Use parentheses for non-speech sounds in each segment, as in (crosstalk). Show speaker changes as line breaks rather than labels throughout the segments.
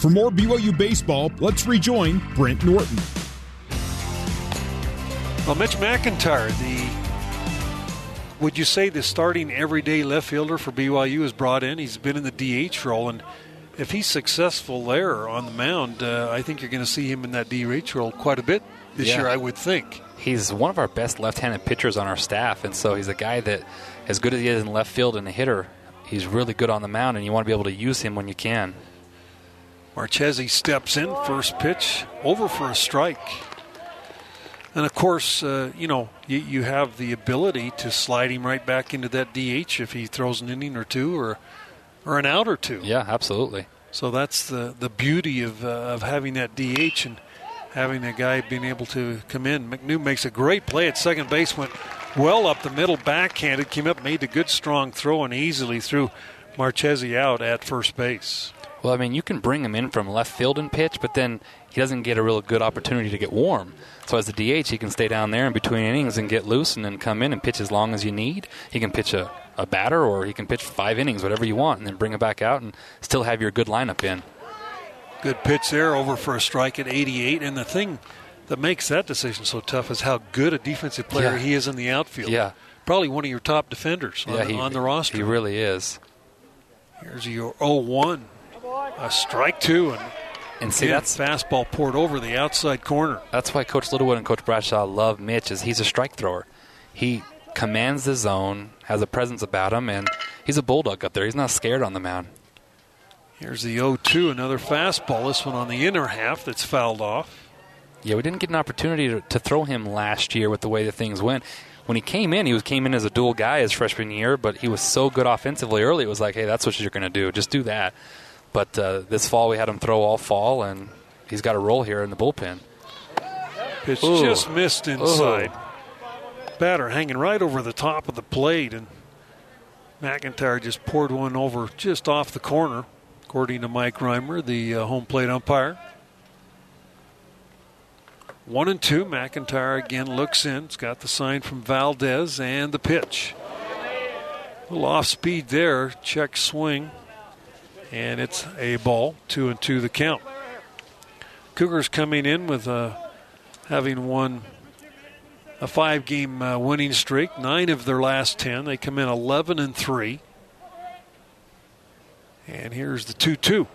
For more BYU baseball, let's rejoin Brent Norton.
Well, Mitch McIntyre, the would you say the starting everyday left fielder for BYU is brought in? He's been in the DH role, and if he's successful there on the mound, uh, I think you're going to see him in that DH role quite a bit this
Yeah.
year. I would think.
He's one of our best left-handed pitchers on our staff, and so he's a guy that, as good as he is in left field and a hitter, he's really good on the mound, and you want to be able to use him when you can.
Marchese steps in, first pitch, over for a strike. And of course, uh, you know, you, you have the ability to slide him right back into that DH if he throws an inning or two or, or an out or two.
Yeah, absolutely.
So that's the, the beauty of, uh, of having that DH and having a guy being able to come in. McNew makes a great play at second base, went well up the middle, backhanded, came up, made a good strong throw, and easily threw Marchese out at first base.
Well, I mean, you can bring him in from left field and pitch, but then he doesn't get a real good opportunity to get warm. So as a DH, he can stay down there in between innings and get loose and then come in and pitch as long as you need. He can pitch a, a batter or he can pitch five innings, whatever you want, and then bring it back out and still have your good lineup in.
Good pitch there, over for a strike at 88. And the thing that makes that decision so tough is how good a defensive player
Yeah.
he is in the outfield.
Yeah.
Probably one of your top defenders on,
yeah, he,
on the roster.
He really is.
Here's your 0-1. A strike two, and
And see, that's
fastball poured over the outside corner.
That's why Coach Littlewood and Coach Bradshaw love Mitch is he's a strike thrower. He commands the zone, has a presence about him, and he's a bulldog up there. He's not scared on the mound.
Here's the 0-2, another fastball. This one on the inner half that's fouled off.
Yeah, we didn't get an opportunity to, to throw him last year with the way that things went. When he came in, he was came in as a dual guy his freshman year, but he was so good offensively early. It was like, hey, that's what you're going to do. Just do that. But uh, this fall, we had him throw all fall, and he's got a role here in the bullpen.
Pitch
Ooh.
just missed inside. Batter hanging right over the top of the plate, and McIntyre just poured one over just off the corner, according to Mike Reimer, the uh, home plate umpire. One and two. McIntyre again looks in. It's got the sign from Valdez and the pitch. A little off speed there. Check swing. And it's a ball. Two and two the count. Cougars coming in with uh, having won a five game uh, winning streak, nine of their last 10. They come in 11 and 3. And here's the 2 2.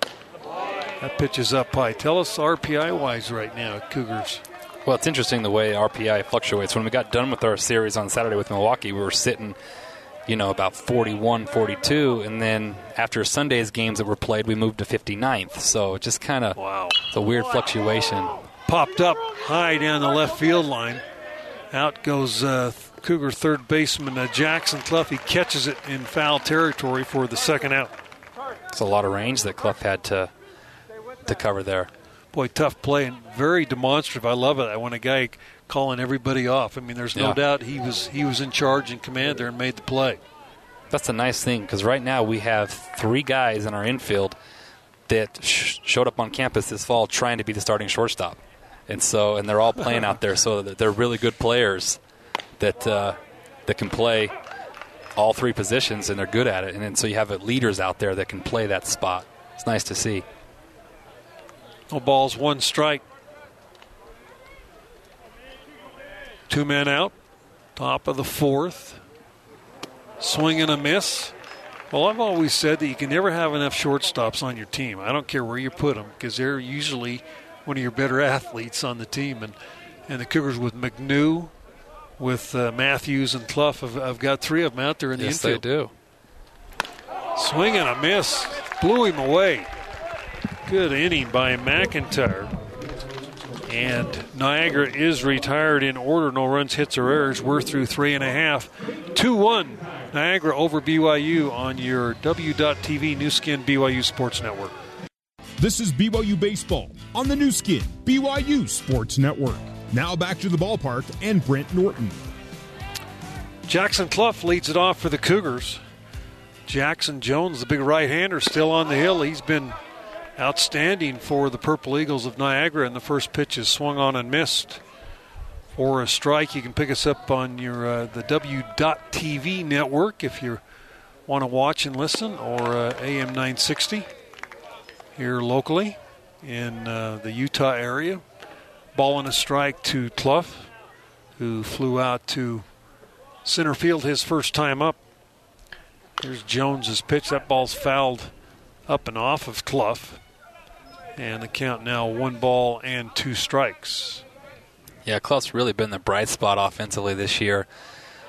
That pitch is up high. Tell us RPI wise right now, Cougars.
Well, it's interesting the way RPI fluctuates. When we got done with our series on Saturday with Milwaukee, we were sitting, you know, about 41, 42, and then after Sunday's games that were played, we moved to 59th. So it just kind of
Wow.
it's a weird fluctuation.
Popped up high down the left field line. Out goes uh, Cougar third baseman uh, Jackson Clough. He catches it in foul territory for the second out.
It's a lot of range that Clough had to to cover there.
Boy, tough play and very demonstrative. I love it. I when a guy calling everybody off. I mean, there's no
Yeah.
doubt he was he was in charge and command there and made the play.
That's the nice thing because right now we have three guys in our infield that sh- showed up on campus this fall trying to be the starting shortstop, and so and they're all playing out there, so they're really good players that uh, that can play all three positions and they're good at it, and then so you have leaders out there that can play that spot. It's nice to see.
No balls, one strike. Two men out. Top of the fourth. Swing and a miss. Well, I've always said that you can never have enough shortstops on your team. I don't care where you put them because they're usually one of your better athletes on the team. And, and the Cougars with McNew, with uh, Matthews and Clough, have, have got three of them out there in the
yes,
infield.
they do.
Swing and a miss. Blew him away. Good inning by McIntyre. And Niagara is retired in order. No runs, hits, or errors. We're through three and a half. 2 1 Niagara over BYU on your W.TV Nu Skin BYU Sports Network.
This is BYU Baseball on the Nu Skin, BYU Sports Network. Now back to the ballpark and Brent Norton.
Jackson Clough leads it off for the Cougars. Jackson Jones, the big right hander, still on the hill. He's been outstanding for the Purple Eagles of Niagara, and the first pitch is swung on and missed for a strike. You can pick us up on your uh, the W.TV network if you want to watch and listen, or uh, AM 960 here locally. in uh, the Utah area. Ball and a strike to Clough, who flew out to center field his first time up. Here's Jones's pitch. That ball's fouled up and off of Clough. And the count now one ball and two strikes.
Yeah, Clough's really been the bright spot offensively this year.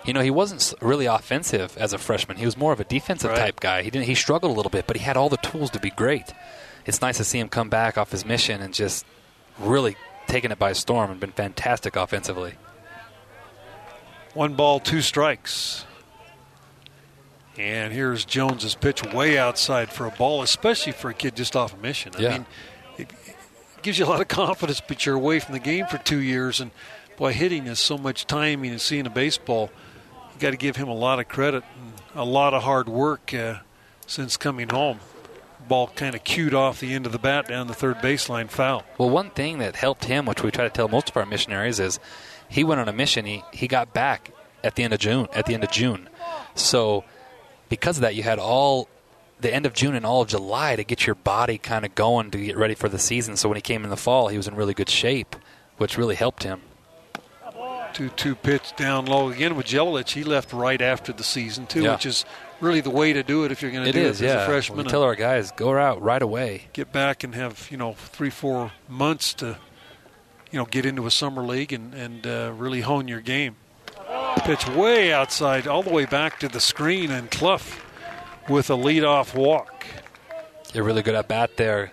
You know, he wasn't really offensive as a freshman. He was more of a defensive
Right.
type guy. He didn't. He struggled a little bit, but he had all the tools to be great. It's nice to see him come back off his mission and just really taking it by storm and been fantastic offensively.
One ball, two strikes. And here's Jones's pitch way outside for a ball, especially for a kid just off a mission. I
Yeah.
mean, gives you a lot of confidence, but you're away from the game for two years, and boy, hitting is so much timing and seeing a baseball. You got to give him a lot of credit and a lot of hard work uh, since coming home. Ball kind of cued off the end of the bat down the third baseline foul.
Well, one thing that helped him, which we try to tell most of our missionaries, is he went on a mission. He he got back at the end of June. At the end of June, so because of that, you had all the end of June and all of July to get your body kind of going to get ready for the season. So when he came in the fall, he was in really good shape, which really helped him.
2 2 pitch down low again with Jelilich. He left right after the season, too,
Yeah.
which is really the way to do it if you're going to do
is,
it as
yeah.
a freshman.
we tell our guys go out right away.
get back and have, you know, three, four months to, you know, get into a summer league and, and uh, really hone your game. Pitch way outside, all the way back to the screen, and Clough with a leadoff walk.
You're really good at bat there.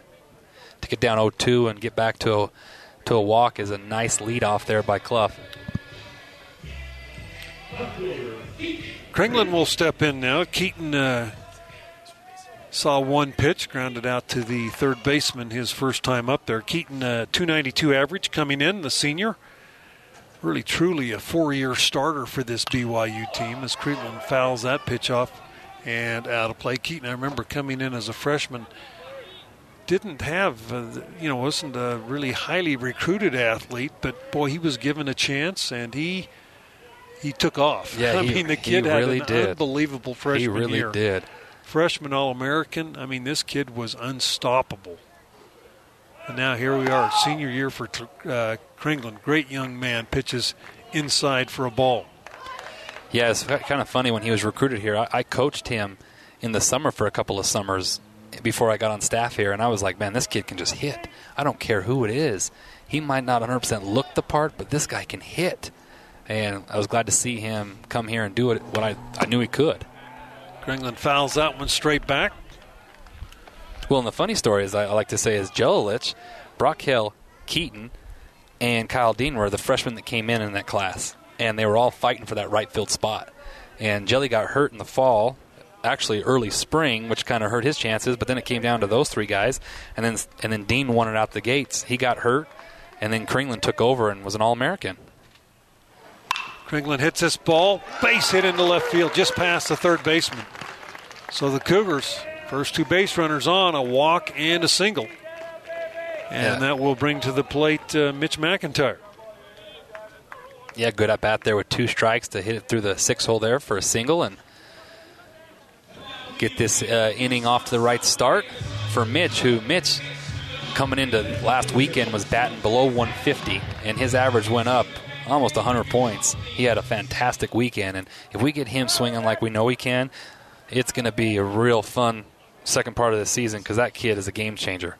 To get down 0-2 and get back to a, to a walk is a nice lead off there by Clough.
Kringlen will step in now. Keaton uh, saw one pitch, grounded out to the third baseman his first time up there. Keaton, uh, 292 average coming in, the senior. Really, truly a four year starter for this BYU team as Kringlen fouls that pitch off and out of play. Keaton, I remember coming in as a freshman, didn't have, uh, you know, wasn't a really highly recruited athlete, but boy, he was given a chance and he. He took off.
Yeah, (laughs)
I
he-
mean the
he
kid had
really
an
did.
unbelievable freshman year.
he really
year.
did.
Freshman All American. I mean, this kid was unstoppable. And now here we are, senior year for uh, Kringlen. Great young man pitches inside for a ball.
Yeah, it's kind of funny when he was recruited here. I, I coached him in the summer for a couple of summers before I got on staff here, and I was like, man, this kid can just hit. I don't care who it is. He might not 100% look the part, but this guy can hit. And I was glad to see him come here and do it when I, I knew he could.
Kringlen fouls that one straight back.
Well, and the funny story is I, I like to say is Jelilich, Brock Hale, Keaton, and Kyle Dean were the freshmen that came in in that class, and they were all fighting for that right field spot. And Jelly got hurt in the fall, actually early spring, which kind of hurt his chances. But then it came down to those three guys, and then and then Dean won it out the gates. He got hurt, and then Kringlen took over and was an All American.
Kringlen hits this ball, base hit into left field, just past the third baseman. So the Cougars, first two base runners on, a walk and a single. And
Yeah.
that will bring to the plate uh, Mitch McIntyre.
Yeah, good at bat there with two strikes to hit it through the six hole there for a single and get this uh, inning off to the right start for Mitch, who Mitch coming into last weekend was batting below 150, and his average went up almost 100 points. He had a fantastic weekend, and if we get him swinging like we know he can, it's going to be a real fun second part of the season because that kid is a game changer.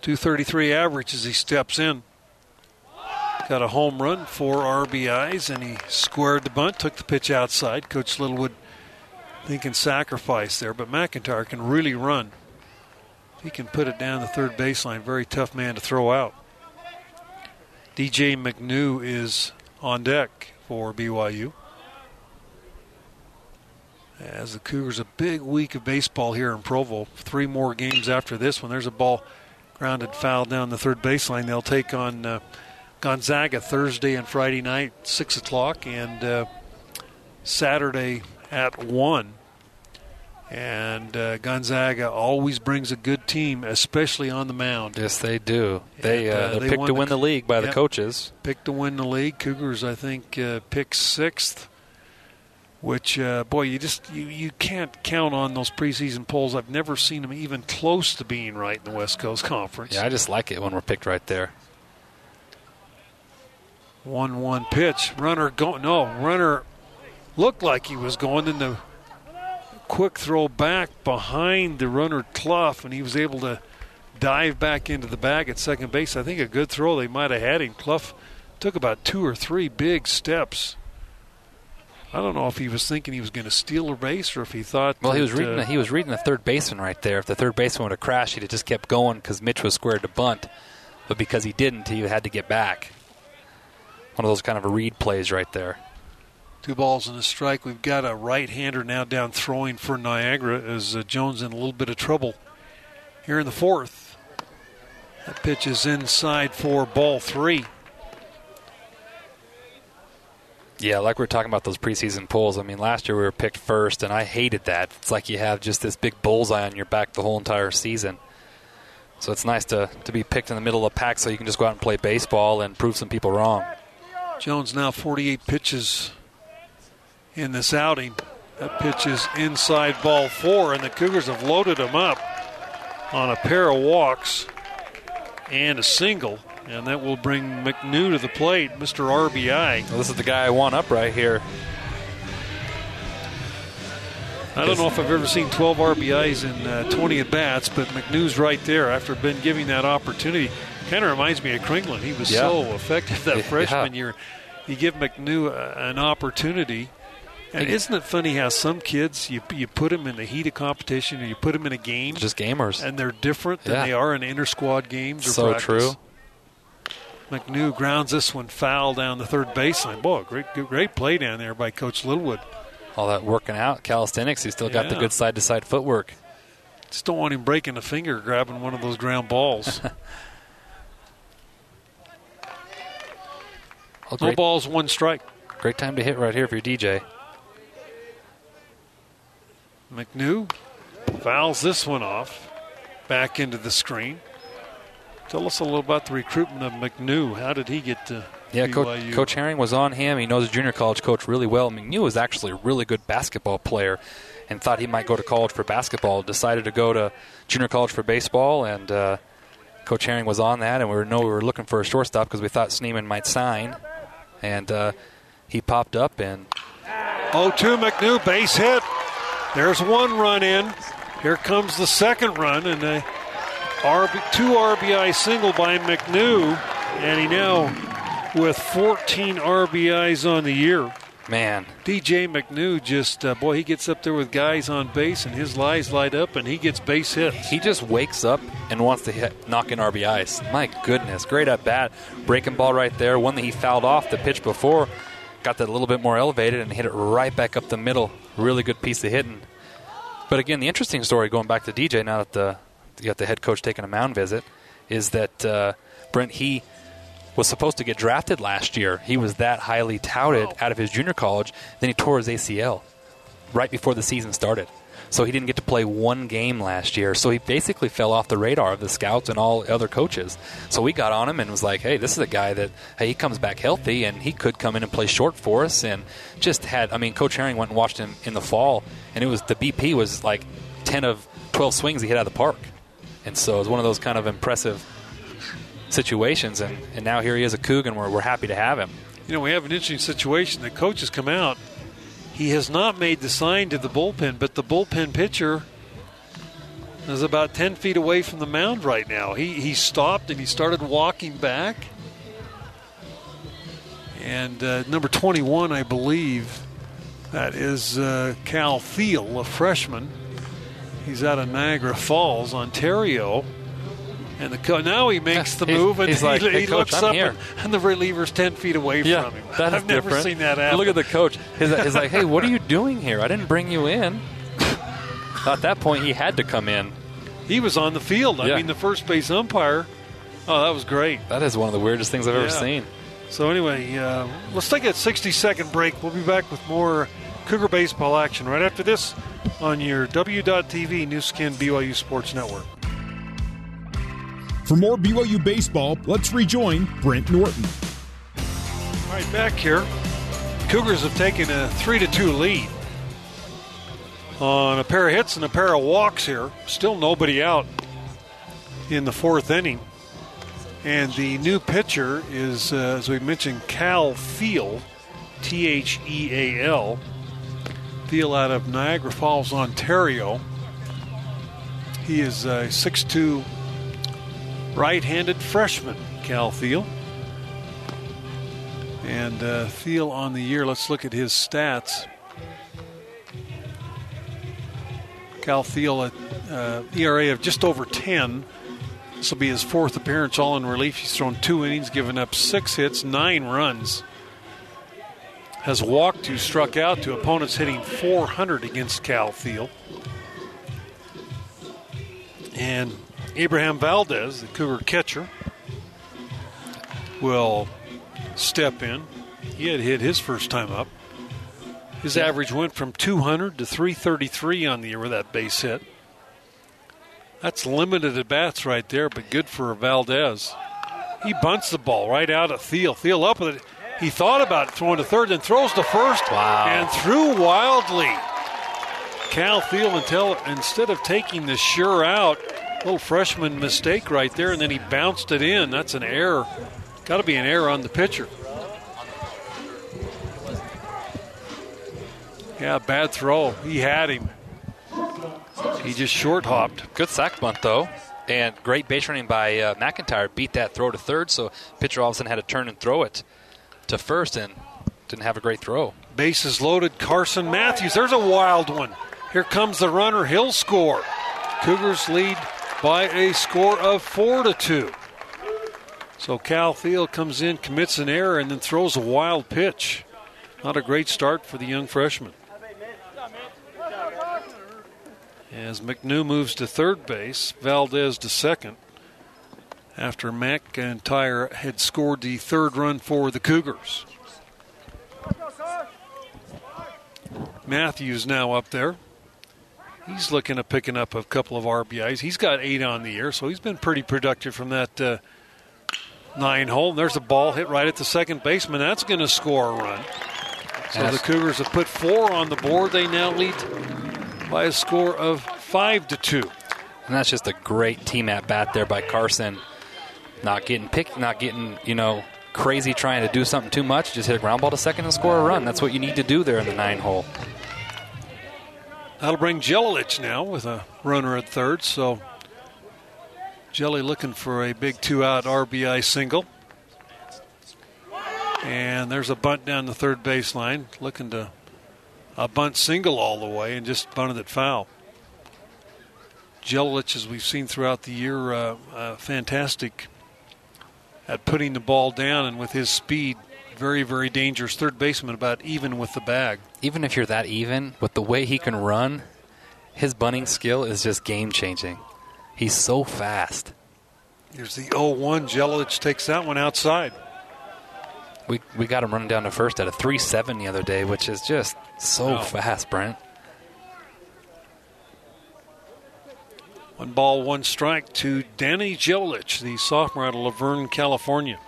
233 average as he steps in. Got a home run, four RBIs, and he squared the bunt, took the pitch outside. Coach Littlewood thinking sacrifice there, but McIntyre can really run. He can put it down the third baseline. Very tough man to throw out. DJ McNew is on deck for BYU. As the Cougars, a big week of baseball here in Provo. Three more games after this one. There's a ball grounded foul down the third baseline. They'll take on uh, Gonzaga Thursday and Friday night, 6 o'clock, and uh, Saturday at 1. And uh, Gonzaga always brings a good team, especially on the mound.
Yes, they do. They,
And,
uh,
uh,
they're
they
picked to win the
c-
league by the coaches.
Picked to win the league. Cougars, I think, uh, picked sixth. which uh, boy, you just you, you can't count on those preseason polls. I've never seen them even close to being right in the West Coast Conference.
Yeah, I just like it when we're picked right there.
One one pitch, runner going. no runner looked like he was going. Then the quick throw back behind the runner Clough, and he was able to dive back into the bag at second base. I think a good throw. They might have had him. Clough took about two or three big steps. I don't know if he was thinking he was going to steal a base or if he thought.
Well, he was reading.
uh,
the, he was reading the third baseman right there. If the third baseman would have crashed, he'd have just kept going because Mitch was squared to bunt. But because he didn't, he had to get back. One of those kind of read plays right there.
Two balls and a strike. We've got a right-hander now down throwing for Niagara as uh, Jones in a little bit of trouble here in the fourth. That pitch is inside for ball three.
Yeah, like we were talking about those preseason polls. I mean, last year we were picked first, and I hated that. It's like you have just this big bullseye on your back the whole entire season. So it's nice to, to be picked in the middle of the pack so you can just go out and play baseball and prove some people wrong.
Jones now 48 pitches in this outing. That pitch is inside ball four, and the Cougars have loaded him up on a pair of walks and a single, and that will bring McNew to the plate, Mr. RBI.
Well, this is the guy I want up right here.
I don't know if I've ever seen 12 RBIs in uh, 20 at bats, but McNew's right there after been giving that opportunity. Kind of reminds me of Kringlen. He was
Yeah.
so effective that (laughs)
Yeah.
freshman year. You give McNew a, an opportunity. And isn't it funny how some kids you you put them in the heat of competition or you put them in a game
Just gamers.
and they're different than
Yeah.
they are in inter squad games or
so
practice.
true.
McNew grounds this one foul down the third baseline. Boy, great great play down there by Coach Littlewood.
All that working out, calisthenics, he's still got the good side to side footwork.
Just don't want him breaking a finger grabbing one of those ground balls. (laughs)
Oh,
no balls, one strike.
great time to hit right here for your DJ.
McNew fouls this one off. Back into the screen. Tell us a little about the recruitment of McNew. How did he get to
Yeah? Coach, Coach Herring was on him. He knows the junior college coach really well. McNew was actually a really good basketball player and thought he might go to college for basketball. Decided to go to junior college for baseball, and uh, Coach Herring was on that. And we were, know we were looking for a shortstop because we thought Sneeman might sign. And uh, he popped up, and
0 2 McNew, base hit. There's one run in. Here comes the second run, and a RB, two RBI single by McNew, and he now with 14 RBIs on the year.
Man,
DJ McNew just uh, boy, he gets up there with guys on base, and his lies light up, and he gets base hits.
he just wakes up and wants to hit, knock in RBIs. My goodness, great at bat, breaking ball right there. One that he fouled off the pitch before, got that a little bit more elevated and hit it right back up the middle. Really good piece of hitting. But again, the interesting story going back to DJ now that the you got the head coach taking a mound visit is that uh, Brent he was supposed to get drafted last year. He was that highly touted
Wow.
out of his junior college. Then he tore his ACL right before the season started. So he didn't get to play one game last year. So he basically fell off the radar of the scouts and all other coaches. So we got on him and was like, hey, this is a guy that, hey, he comes back healthy and he could come in and play short for us. And just had, I mean, Coach Herring went and watched him in the fall, and it was the BP was like 10 of 12 swings he hit out of the park. And so it was one of those kind of impressive situations. And, and now here he is a Coug, and we're, we're happy to have him.
You know, we have an interesting situation. The coach has come out. He has not made the sign to the bullpen, but the bullpen pitcher is about 10 feet away from the mound right now. He, he stopped and he started walking back. And uh, number 21, I believe, that is uh, Cal Theal, a freshman. He's out of Niagara Falls, Ontario. And the co- now he makes the
He's-
move and
he's
he,
like,
he
"Hey, coach,
looks
I'm
up
here."
and, and the reliever's 10 feet away
Yeah,
from him.
that
I've never
different.
seen that happen.
Look at the coach. He's, he's like, hey, what are you (laughs) doing here? I didn't bring you in. At that point, he had to come in.
He was on the field. I
Yeah.
mean, the first base umpire. Oh, that was great.
That is one of the weirdest things I've ever seen.
So anyway, uh, let's take a 60-second break. We'll be back with more Cougar baseball action right after this on your W.TV Nu Skin BYU Sports Network.
For more BYU baseball, let's rejoin Brent Norton.
All right, back here. Cougars have taken a 3 to 2 lead on a pair of hits and a pair of walks here. Still nobody out in the fourth inning. And the new pitcher is, uh, as we mentioned, Cal Theal, T H E A L. Theal out of Niagara Falls, Ontario. He is a 6'2 right handed freshman, Cal Theal. And uh, Theal on the year, let's look at his stats. Cal Theal, a uh, ERA of just over 10. This will be his fourth appearance, all in relief. He's thrown two innings, given up six hits, nine runs. Has walked to struck out to opponents hitting 400 against Cal Theal. And Abraham Valdez, the Cougar catcher, will step in. He had hit his first time up. His average went from 200 to 333 on the year with that base hit. That's limited at bats right there, but good for Valdez. He bunts the ball right out of Theal. Theal up with it. He thought about throwing to third, then throws to first,
wow.
and threw wildly. Cal Theal until instead of taking the sure out, little freshman mistake right there, and then he bounced it in. That's an error. Got to be an error on the pitcher. Yeah, bad throw. He had him. He just short hopped.
Good sack bunt, though. And great base running by uh, McIntyre. Beat that throw to third, so pitcher all of a sudden had to turn and throw it to first and didn't have a great throw.
Bases loaded. Carson Matthews. There's a wild one. Here comes the runner. He'll score. Cougars lead by a score of four to two. So Cal Theal comes in, commits an error, and then throws a wild pitch. Not a great start for the young freshman. As McNew moves to third base, Valdez to second. After McIntyre had scored the third run for the Cougars. Matthews now up there. He's looking at picking up a couple of RBIs. He's got eight on the year, so he's been pretty productive from that uh, nine hole. And there's a ball hit right at the second baseman. That's going to score a run. So the Cougars have put four on the board. They now lead by a score of five to two.
And that's just a great team at bat there by Carson. Not getting picked, not getting you know crazy trying to do something too much. Just hit a ground ball to second and score a run. That's what you need to do there in the nine hole.
That'll bring Jelilich now with a runner at third. So Jelly looking for a big two out RBI single. And there's a bunt down the third baseline, looking to a bunt single all the way and just bunted it foul. Jelilich, as we've seen throughout the year, uh, uh, fantastic at putting the ball down and with his speed, very, very dangerous. Third baseman about even with the bag.
Even if you're that even, with the way he can run, his bunting skill is just game changing. He's so fast.
Here's the 0 1. Jelilich takes that one outside.
We, we got him running down to first at a 3 7 the other day, which is just so wow. fast, Brent.
One ball, one strike to Danny Jelilich, the sophomore out of La Verne, California.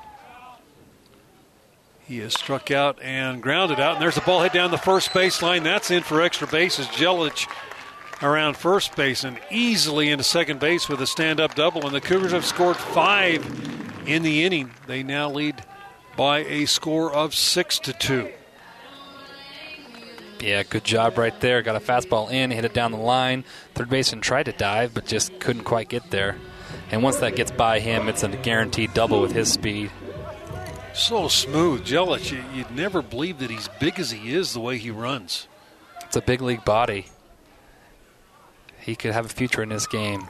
He is struck out and grounded out, and there's a ball hit down the first baseline. That's in for extra bases. Jelilich around first base and easily into second base with a stand up double. And the Cougars have scored five in the inning. They now lead by a score of six to two.
Yeah, good job right there. Got a fastball in, hit it down the line. Third baseman tried to dive, but just couldn't quite get there. And once that gets by him, it's a guaranteed double with his speed.
So smooth, Jelilich. You'd never believe that he's big as he is the way he runs.
It's a big league body. He could have a future in this game.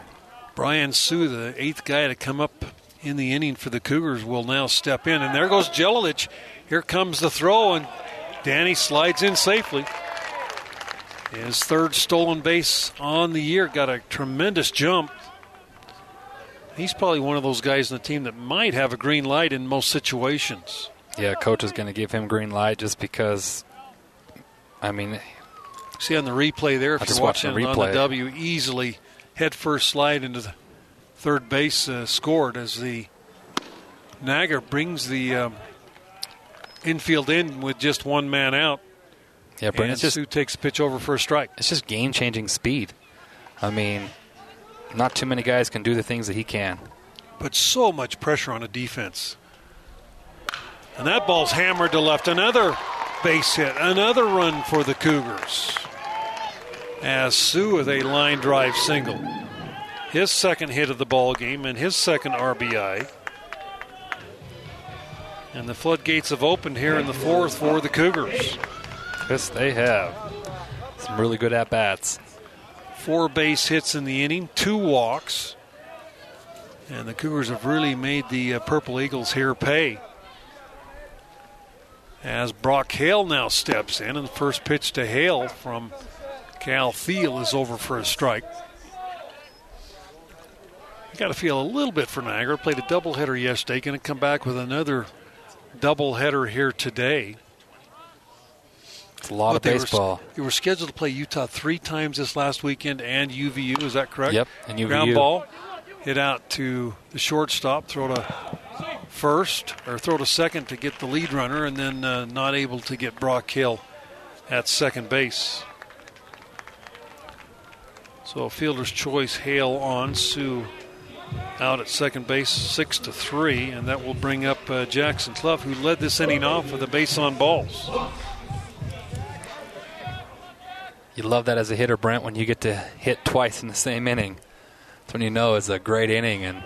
Brian Sue, the eighth guy to come up in the inning for the Cougars, will now step in. And there goes Jelilich. Here comes the throw, and Danny slides in safely. His third stolen base on the year got a tremendous jump. He's probably one of those guys in the team that might have a green light in most situations.
Yeah, coach is going to give him green light just because. I mean,
see on the replay there if you're watching the on the W, easily head first slide into the third base uh, scored as the Niagara brings the um, infield in with just one man out.
Yeah, Brent,
and
it's just
Sue takes a pitch over for a strike.
it's just game changing speed. I mean, not too many guys can do the things that he can.
But so much pressure on a defense. And that ball's hammered to left. Another base hit. Another run for the Cougars. As Sue with a line drive single. His second hit of the ball game and his second RBI. And the floodgates have opened here in the fourth for the Cougars.
Yes, they have some really good at bats.
Four base hits in the inning, two walks. And the Cougars have really made the uh, Purple Eagles here pay. As Brock Hale now steps in, and the first pitch to Hale from Cal Theal is over for a strike. You got to feel a little bit for Niagara. Played a doubleheader yesterday, going to come back with another doubleheader here today.
It's a lot of
But they were-
baseball.
They were scheduled to play Utah three times this last weekend and UVU. Is that correct?
Yep, and UVU.
Ground ball, hit out to the shortstop, throw to first or throw to second to get the lead runner, and then uh, not able to get Brock Hale at second base. So a fielder's choice, Hale on Sue out at second base, six to three, and that will bring up uh, Jackson Clough, who led this inning off with a base on balls.
You love that as a hitter, Brent, when you get to hit twice in the same inning. That's when you know it's a great inning and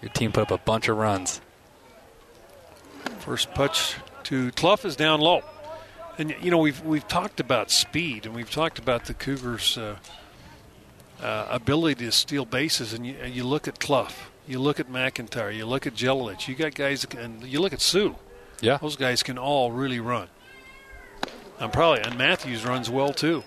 your team put up a bunch of runs.
First pitch to Clough is down low, and you know we've we've talked about speed and we've talked about the Cougars' uh, uh, ability to steal bases, and you, and you look at Clough, you look at McIntyre, you look at Jelilich, you got guys, and you look at Sue.
Yeah.
Those guys can all really run. I'm probably and Matthews runs well too.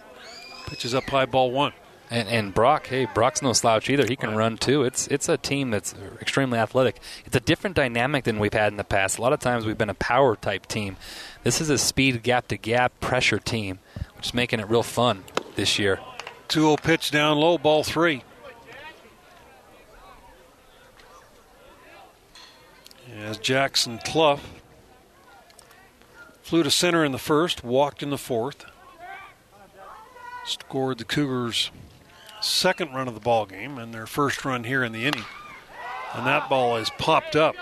Pitches up high, ball one.
And, and Brock, hey, Brock's no slouch either. He can run too. It's it's a team that's extremely athletic. It's a different dynamic than we've had in the past. A lot of times we've been a power type team. This is a speed gap to gap pressure team, which is making it real fun this year.
2 0 pitch down low, ball three. As Jackson Clough flew to center in the first, walked in the fourth, scored the Cougars' second run of the ball game and their first run here in the inning. And that ball is popped up.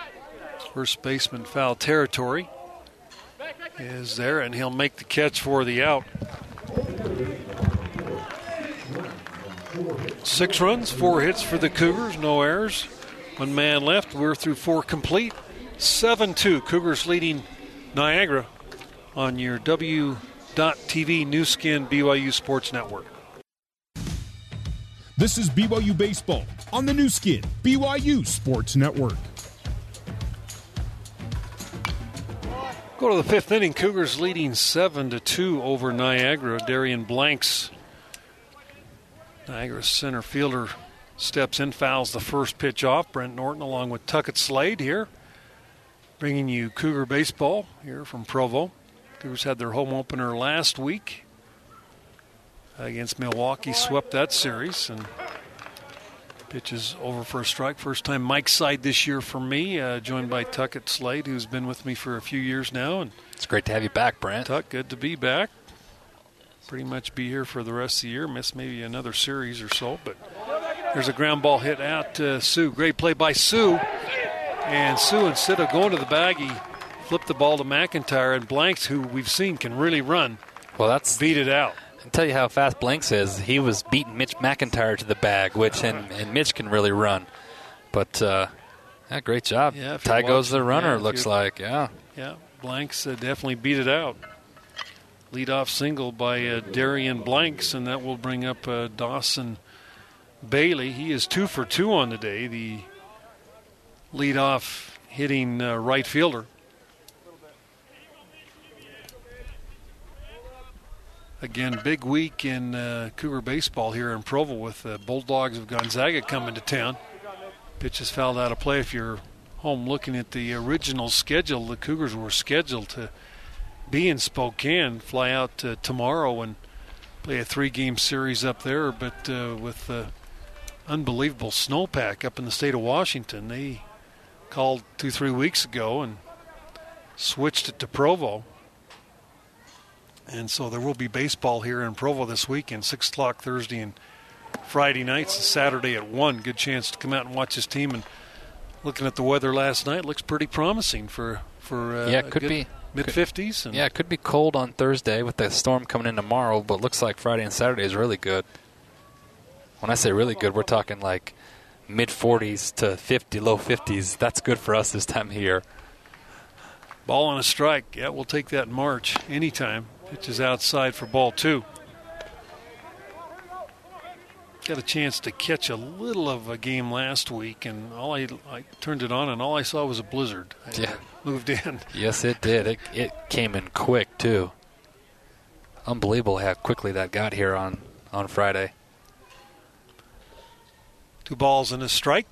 First baseman foul territory is there, and he'll make the catch for the out. Six runs, four hits for the Cougars, no errors. One man left. We're through four complete. 7 2. Cougars leading Niagara on your W.TV Nu Skin BYU Sports Network.
This is BYU Baseball on the Nu Skin, BYU Sports Network.
Go to the fifth inning. Cougars leading 7 to 2 over Niagara. Darian Blanks, Niagara's center fielder, steps in, fouls the first pitch off. Brent Norton along with Tuckett Slade here, bringing you Cougar baseball here from Provo. Cougars had their home opener last week against Milwaukee, swept that series, and pitches over for a strike. First time Mike's side this year for me, uh, joined by Tuckett Slade, who's been with me for a few years now, and
It's great to have you back, Brent.
Tuck, good to be back. Pretty much be here for the rest of the year. Miss maybe another series or so, but there's a ground ball hit out to Sue. Great play by Sue. And Sue, instead of going to the bag, he flipped the ball to McIntyre. And Blanks, who we've seen can really run,
Well, that's
beat it out.
I'll tell you how fast Blanks is. He was beating Mitch McIntyre to the bag, which and, and Mitch can really run. But uh, yeah, great job.
Yeah,
Ty goes the runner.
yeah,
looks like yeah.
Yeah, Blanks uh, definitely beat it out. Lead off single by uh, Darian Blanks, and that will bring up uh, Dawson Bailey. He is two for two on the day, the lead off hitting uh, right fielder. Again, big week in uh, Cougar baseball here in Provo with the Bulldogs of Gonzaga coming to town. Pitch is fouled out of play. If you're home looking at the original schedule, the Cougars were scheduled to be in Spokane, fly out uh, tomorrow and play a three-game series up there. But uh, with the unbelievable snowpack up in the state of Washington, they called two, three weeks ago and switched it to Provo. And so there will be baseball here in Provo this weekend, 6 o'clock Thursday and Friday nights, and Saturday at 1. Good chance to come out and watch this team. And looking at the weather last night, looks pretty promising for, for uh,
yeah, it could be
mid 50s.
Yeah, it could be cold on Thursday with the storm coming in tomorrow, but looks like Friday and Saturday is really good. When I say really good, we're talking like mid 40s to 50, low 50s. That's good for us this time of year.
Ball on a strike. Yeah, we'll take that in March anytime. Pitches outside for ball two. Got a chance to catch a little of a game last week, and all I, I turned it on, and all I saw was a blizzard. I
yeah,
moved in.
Yes, it did. It it came in quick too. Unbelievable how quickly that got here on on Friday.
Two balls and a strike.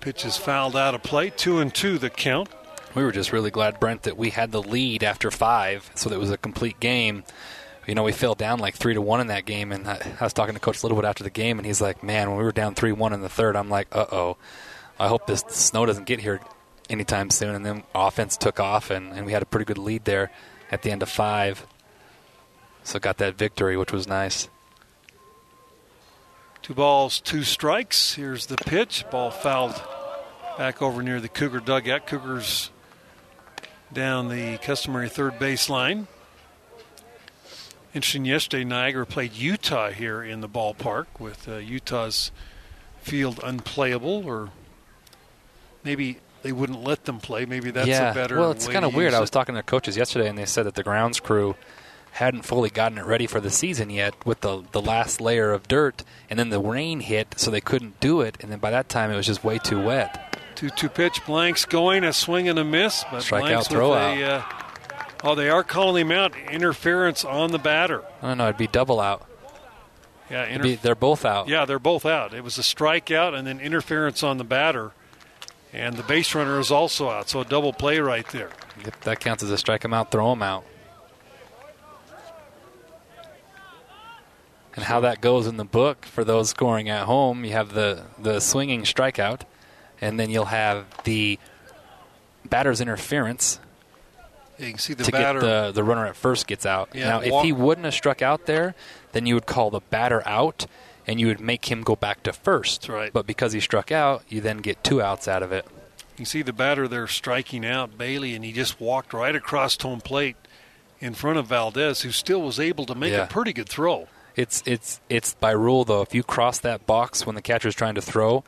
Pitch is fouled out of play. Two and two the count.
We were just really glad, Brent, that we had the lead after five, so that it was a complete game. You know, we fell down like three to one in that game, and I, I was talking to Coach a little bit after the game, and he's like, "Man, when we were down three one in the third, I'm like, uh oh, I hope this snow doesn't get here anytime soon." And then offense took off, and, and we had a pretty good lead there at the end of five. So got that victory, which was nice.
Two balls, two strikes. Here's the pitch. Ball fouled back over near the Cougar dugout. Cougars down the customary third base line. Interesting, yesterday Niagara played Utah here in the ballpark with uh, Utah's field unplayable, or maybe they wouldn't let them play. Maybe that's
yeah.
a better.
Yeah, well, it's
kind
of weird.
I
was talking to coaches yesterday, and they said that the grounds crew hadn't fully gotten it ready for the season yet with the the last layer of dirt, and then the rain hit, so they couldn't do it. And then by that time, it was just way too wet.
Two two pitch blanks going, a swing and a miss, but
Strike
blanks
out, throw
with
out.
A, uh, oh, they are calling him out. Interference on the batter.
I don't know. It'd be double out.
Yeah, inter-
be, they're both out.
yeah, they're both out. It was a strikeout and then interference on the batter, and the base runner is also out. So a double play right there.
If that counts as a strike him out, throw him out. And how that goes in the book for those scoring at home, you have the, the swinging strikeout, and then you'll have the batter's interference
You can see the
to
batter.
get the, the runner at first gets out.
Yeah,
now, if he wouldn't have struck out there, then you would call the batter out, and you would make him go back to first.
Right.
But because he struck out, you then get two outs out of it.
You see the batter there striking out Bailey, and he just walked right across home plate in front of Valdez, who still was able to make
Yeah.
a pretty good throw.
It's it's it's by rule though. If you cross that box when the catcher is trying to throw,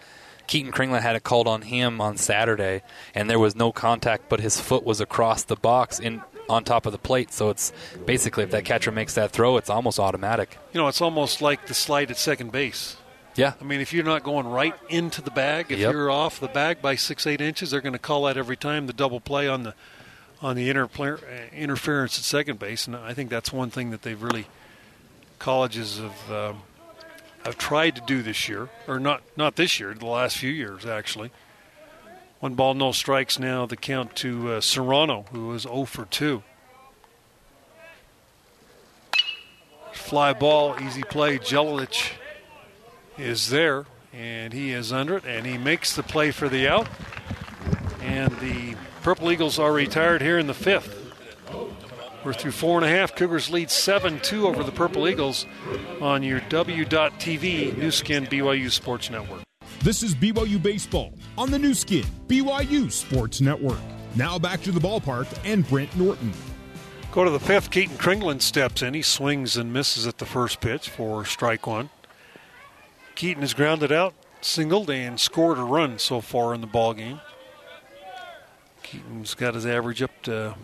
Keaton Kringlen had it called on him on Saturday, and there was no contact, but his foot was across the box in on top of the plate. So it's basically if that catcher makes that throw, it's almost automatic.
You know, it's almost like the slide at second base.
Yeah,
I mean, if you're not going right into the bag, if
Yep.
you're off the bag by six, eight inches, they're going to call that every time the double play on the on the interference at second base. And I think that's one thing that they've really colleges have um, have tried to do this year, or not not this year, the last few years actually. One ball, no strikes now. The count to uh, Serrano, who was 0 for 2. Fly ball, easy play. Jelilich is there, and he is under it, and he makes the play for the out. And the Purple Eagles are retired here in the fifth. We're through four and a half. Cougars lead 7 2 over the Purple Eagles on your W.TV Nu Skin BYU Sports Network.
This is BYU Baseball on the Nu Skin, BYU Sports Network. Now back to the ballpark and Brent Norton.
Go to the fifth. Keaton Kringlen steps in. He swings and misses at the first pitch for strike one. Keaton has grounded out, singled, and scored a run so far in the ball game. Keaton's got his average up to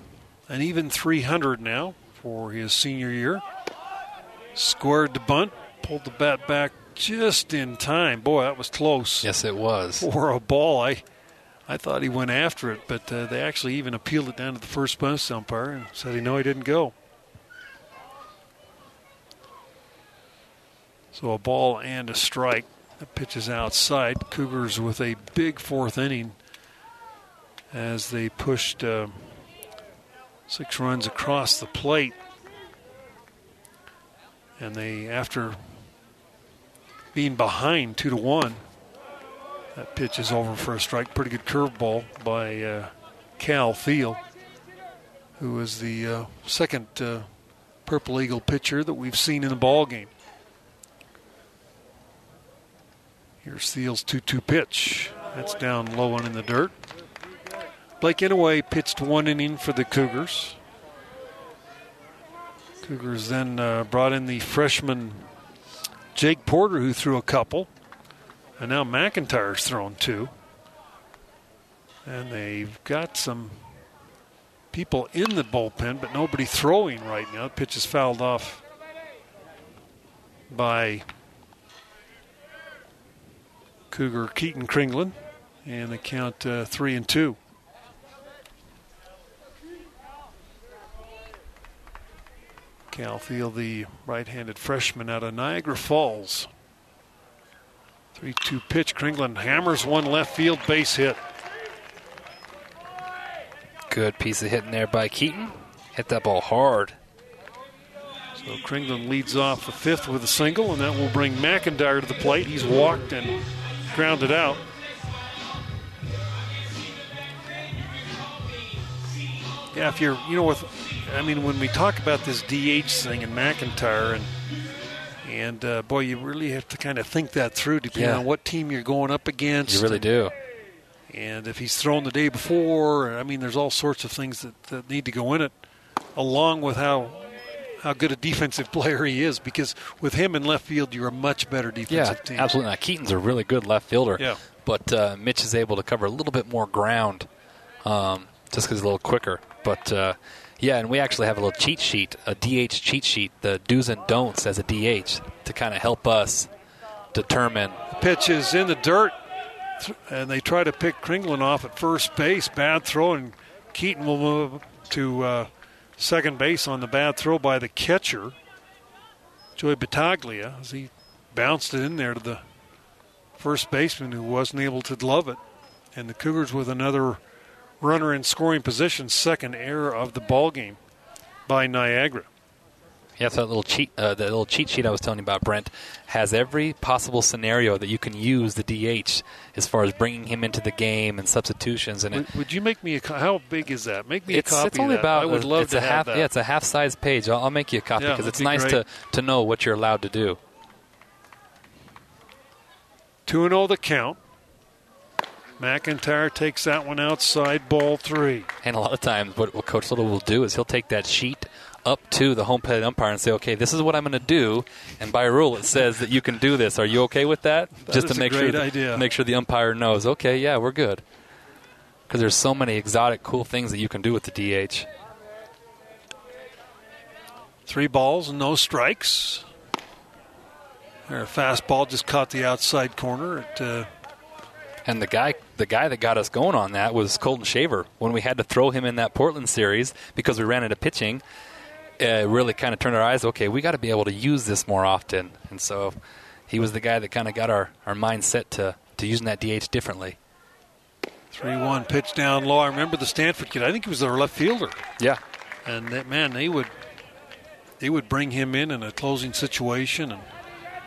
an even 300 now for his senior year. Squared the bunt, pulled the bat back just in time. Boy, that was close
yes, it was. (laughs)
for a ball. I I thought he went after it, but uh, they actually even appealed it down to the first base umpire and said he no, he didn't go. So a ball and a strike. The pitch is outside. Cougars with a big fourth inning as they pushed uh, six runs across the plate. And they, after being behind two to one, that pitch is over for a strike. Pretty good curveball by uh, Cal Theal. who is the uh, second uh, Purple Eagle pitcher that we've seen in the ball game. Here's Theal's 2 2 pitch. That's down low and in the dirt. Blake Inouye pitched one inning for the Cougars. Cougars then uh, brought in the freshman Jake Porter, who threw a couple. And now McIntyre's thrown two. And they've got some people in the bullpen, but nobody throwing right now. The pitch is fouled off by Cougar Keaton Kringlen, and they count uh, three and two. Cal Theal, the right handed freshman out of Niagara Falls. 3 2 pitch. Kringlen hammers one left field base hit.
Good piece of hitting there by Keaton. Hit that ball hard.
So Kringlen leads off the fifth with a single, and that will bring McIntyre to the plate. He's walked and grounded out. Yeah, if you're, you know, with, I mean, when we talk about this DH thing in McIntyre, and and uh, boy, you really have to kind of think that through, depending
Yeah.
on what team you're going up against.
You really do.
And if he's thrown the day before, I mean, there's all sorts of things that, that need to go in it, along with how how good a defensive (laughs) player he is. Because with him in left field, you're a much better
Yeah,
defensive team.
absolutely. Now, Keaton's a really good left fielder.
Yeah.
But uh, Mitch is able to cover a little bit more ground um, just because he's a little quicker. But uh, yeah, and we actually have a little cheat sheet, a DH cheat sheet, the do's and don'ts as a DH to kind of help us determine.
Pitch is in the dirt, and they try to pick Kringlen off at first base. Bad throw, and Keaton will move to uh, second base on the bad throw by the catcher, Joey Battaglia, as he bounced it in there to the first baseman who wasn't able to glove it. And the Cougars with another runner in scoring position, second error of the ball game by Niagara.
Yeah, so that little cheat, uh, the little cheat sheet I was telling you about, Brent, has every possible scenario that you can use the DH as far as bringing him into the game and substitutions. And it,
Would, would you make me a co- how big is that? Make me a copy.
it's only
of that.
about
I would
a-
love
it's
to
a
have
half
that.
yeah it's a half size page I'll, I'll make you a copy
Yeah,
because it's
be
nice
great.
to, to know what you're allowed to do
2 and 0 the count. McIntyre takes that one outside, ball three.
and a lot of times what, what coach little will do is he'll take that sheet up to the home plate umpire and say okay this is what i'm going to do and by rule it says that you can do this are you okay with that,
That
just to make sure make sure the umpire knows okay yeah we're good because there's so many exotic cool things that you can do with the dh
Three balls and no strikes. Their fastball just caught the outside corner. It, uh,
And the guy, the guy that got us going on that was Colton Shaver. When we had to throw him in that Portland series because we ran into pitching, uh, really kind of turned our eyes. Okay, we got to be able to use this more often. And so he was the guy that kind of got our our mind set to to using that DH differently.
3 1 pitch down low. I remember the Stanford kid. I think he was their left fielder.
Yeah,
And that, man, they would they would bring him in in a closing situation, and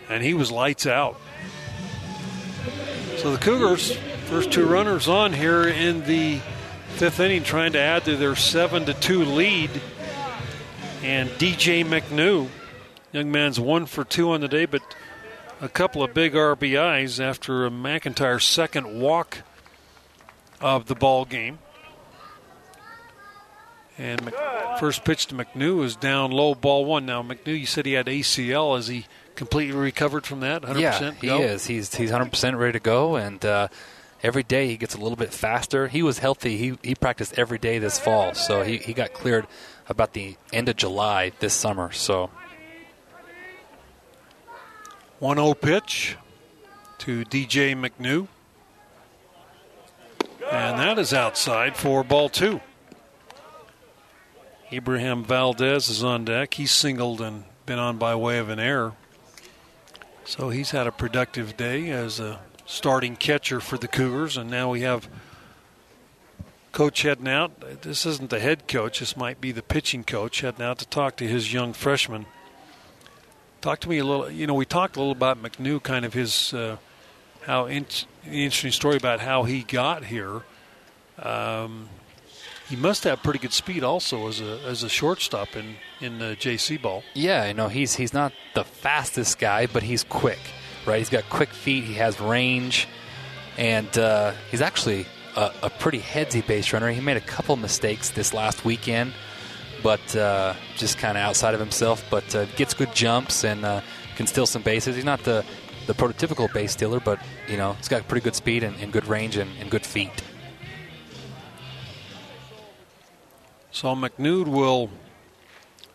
and he was lights out. So the Cougars, first two runners on here in the fifth inning, trying to add to their seven to two lead. And DJ McNew, young man's one for two on the day, but a couple of big RBIs after a McIntyre's second walk of the ball game. And Mc, first pitch to McNew is down low, ball one. Now McNew, you said he had ACL. Is he completely recovered from that? 100%
yeah, he
go?
is. He's he's 100 percent ready to go, and uh, every day he gets a little bit faster. He was healthy. He he practiced every day this fall, so he he got cleared about the end of July this summer. So
1 0 pitch to DJ McNew. And that is outside for ball two. Abraham Valdez is on deck. He's singled and been on by way of an error. So he's had a productive day as a starting catcher for the Cougars. And now we have coach heading out. This isn't the head coach, this might be the pitching coach heading out to talk to his young freshman. Talk to me a little. You know, we talked a little about McNew, kind of his uh, how in, interesting story about how he got here. Um, he must have pretty good speed also as a as a shortstop in in the JC ball.
Yeah, you know he's he's not the fastest guy, but he's quick, right? He's got quick feet. He has range, and uh, he's actually a, a, pretty headsy base runner. He made a couple mistakes this last weekend, but uh, just kind of outside of himself. But uh, gets good jumps and uh, can steal some bases. He's not the the prototypical base stealer, but you know he's got pretty good speed and, and good range and, and good feet.
So McNew will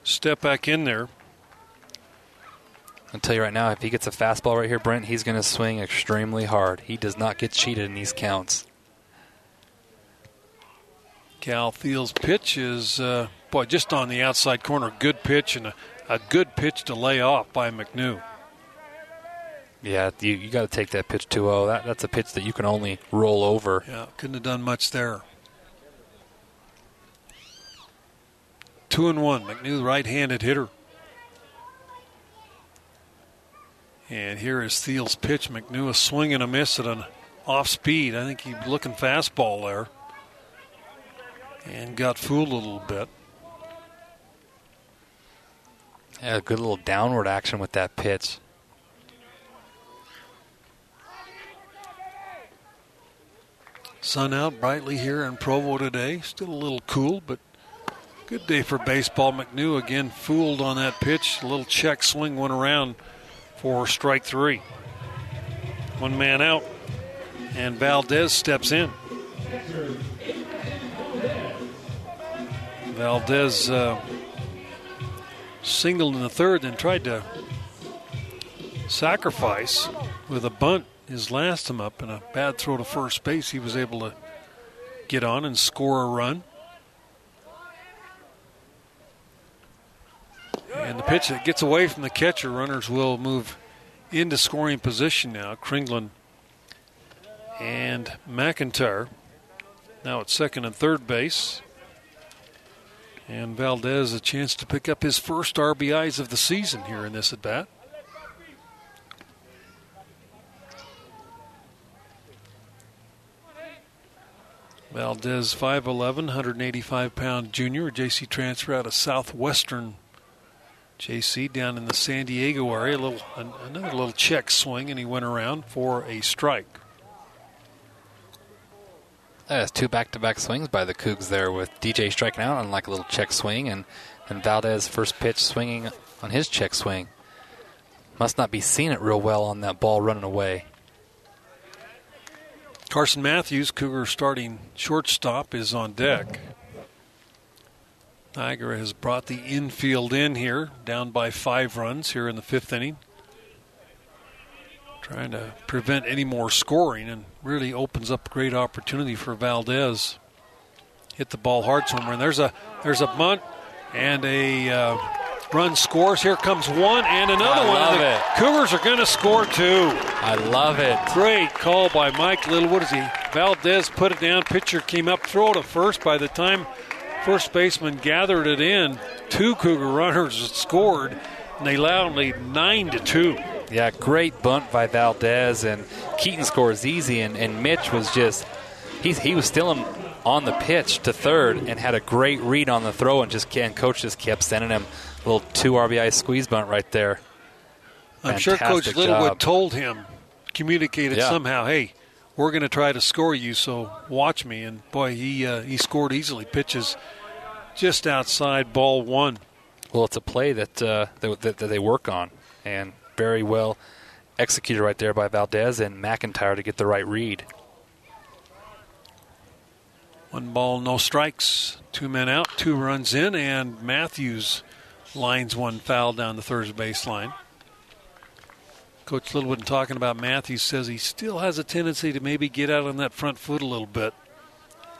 step back in there.
I'll tell you right now, if he gets a fastball right here, Brent, he's going to swing extremely hard. He does not get cheated in these counts.
Cal Theal's pitch is, uh, boy, just on the outside corner. Good pitch and a, a good pitch to lay off by McNew.
Yeah, you, you got to take that pitch 2 0. That, that's a pitch that you can only roll over.
Yeah, couldn't have done much there. Two and one. McNew, right-handed hitter. And here is Theal's pitch. McNew a swing and a miss at an off speed. I think he's looking fastball there. And got fooled a little bit.
Yeah, good little downward action with that pitch.
Sun out brightly here in Provo today. Still a little cool, but Good day for baseball. McNew again fooled on that pitch. A little check swing went around for strike three. One man out, and Valdez steps in. Valdez uh, singled in the third, and tried to sacrifice with a bunt his last time up and a bad throw to first base. He was able to get on and score a run. And the pitch that gets away from the catcher, runners will move into scoring position now. Kringlen and McIntyre now at second and third base. And Valdez a chance to pick up his first RBIs of the season here in this at bat. Valdez 5'11, 185 pound junior, JC transfer out of Southwestern JC down in the San Diego area, a little another little check swing, and he went around for a strike.
That's two back-to-back swings by the Cougs there, with DJ striking out on like a little check swing, and and Valdez first pitch swinging on his check swing. Must not be seeing it real well on that ball running away.
Carson Matthews, Cougar starting shortstop, is on deck. Niagara has brought the infield in here, down by five runs here in the fifth inning. Trying to prevent any more scoring and really opens up a great opportunity for Valdez. Hit the ball hard somewhere. And there's a there's a bunt and a uh, run scores. Here comes one and another
I
one.
Love it.
Cougars are going to score two.
I love it.
Great call by Mike Little. What is he? Valdez put it down. Pitcher came up, throw to first. By the time First baseman gathered it in. Two Cougar runners scored, and they allowed loudly nine to two.
Yeah, great bunt by Valdez, and Keaton scores easy, and, and Mitch was just he he was still on the pitch to third and had a great read on the throw, and just and coach just kept sending him a little two RBI squeeze bunt right there.
I'm sure Coach Littlewood told him, communicated yeah. somehow, hey, we're going to try to score you, so watch me. And boy, he uh, he scored easily. Pitches just outside ball one.
Well, it's a play that, uh, that, that they work on, and very well executed right there by Valdez and McIntyre to get the right read.
One ball, no strikes. Two men out, two runs in, and Matthews lines one foul down the third baseline. Coach Littlewood talking about Matthews says he still has a tendency to maybe get out on that front foot a little bit,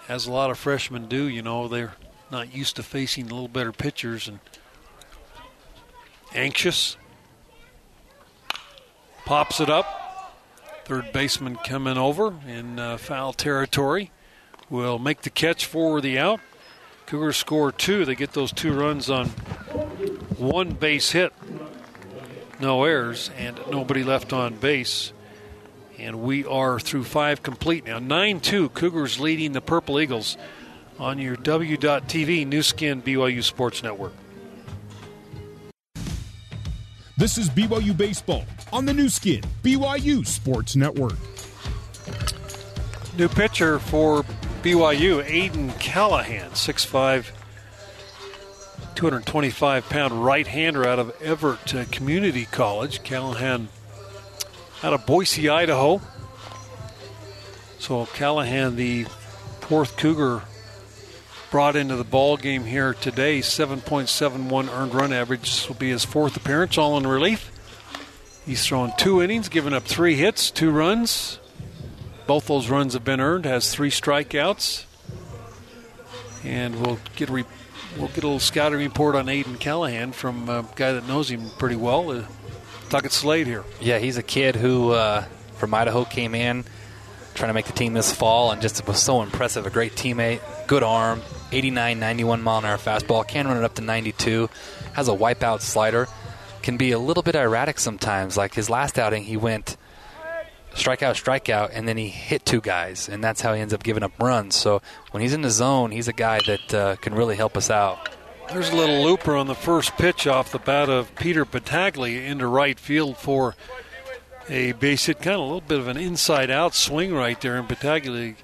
as a lot of freshmen do. You know, they're not used to facing a little better pitchers and anxious. Pops it up. Third baseman coming over in uh, foul territory will make the catch for the out. Cougars score two. They get those two runs on one base hit no errors, and nobody left on base. And we are through five complete now. 9 2, Cougars leading the Purple Eagles. on your W.TV Nu Skin BYU Sports Network.
This is BYU Baseball on the Nu Skin BYU Sports Network.
New pitcher for BYU, Aiden Callahan, 6'5, 225 pound right hander out of Everett uh, Community College. Callahan out of Boise, Idaho. So Callahan, the fourth Cougar brought into the ball game here today, 7.71 earned run average. This will be his fourth appearance, all in relief. He's thrown two innings, given up three hits, two runs. Both those runs have been earned. Has three strikeouts, and we'll get re- we'll get a little scouting report on Aiden Callahan from a guy that knows him pretty well, uh, Tuckett Slade here.
Yeah, he's a kid who uh, from Idaho came in trying to make the team this fall and just was so impressive. A great teammate, good arm, 89, 91 mile an hour fastball, can run it up to 92, has a wipeout slider, can be a little bit erratic sometimes. Like his last outing, he went strikeout, strikeout, and then he hit two guys, and that's how he ends up giving up runs. So when he's in the zone, he's a guy that uh, can really help us out.
There's a little looper on the first pitch off the bat of Peter Battaglia into right field for a base hit, kind of a little bit of an inside out swing right there, and Battaglia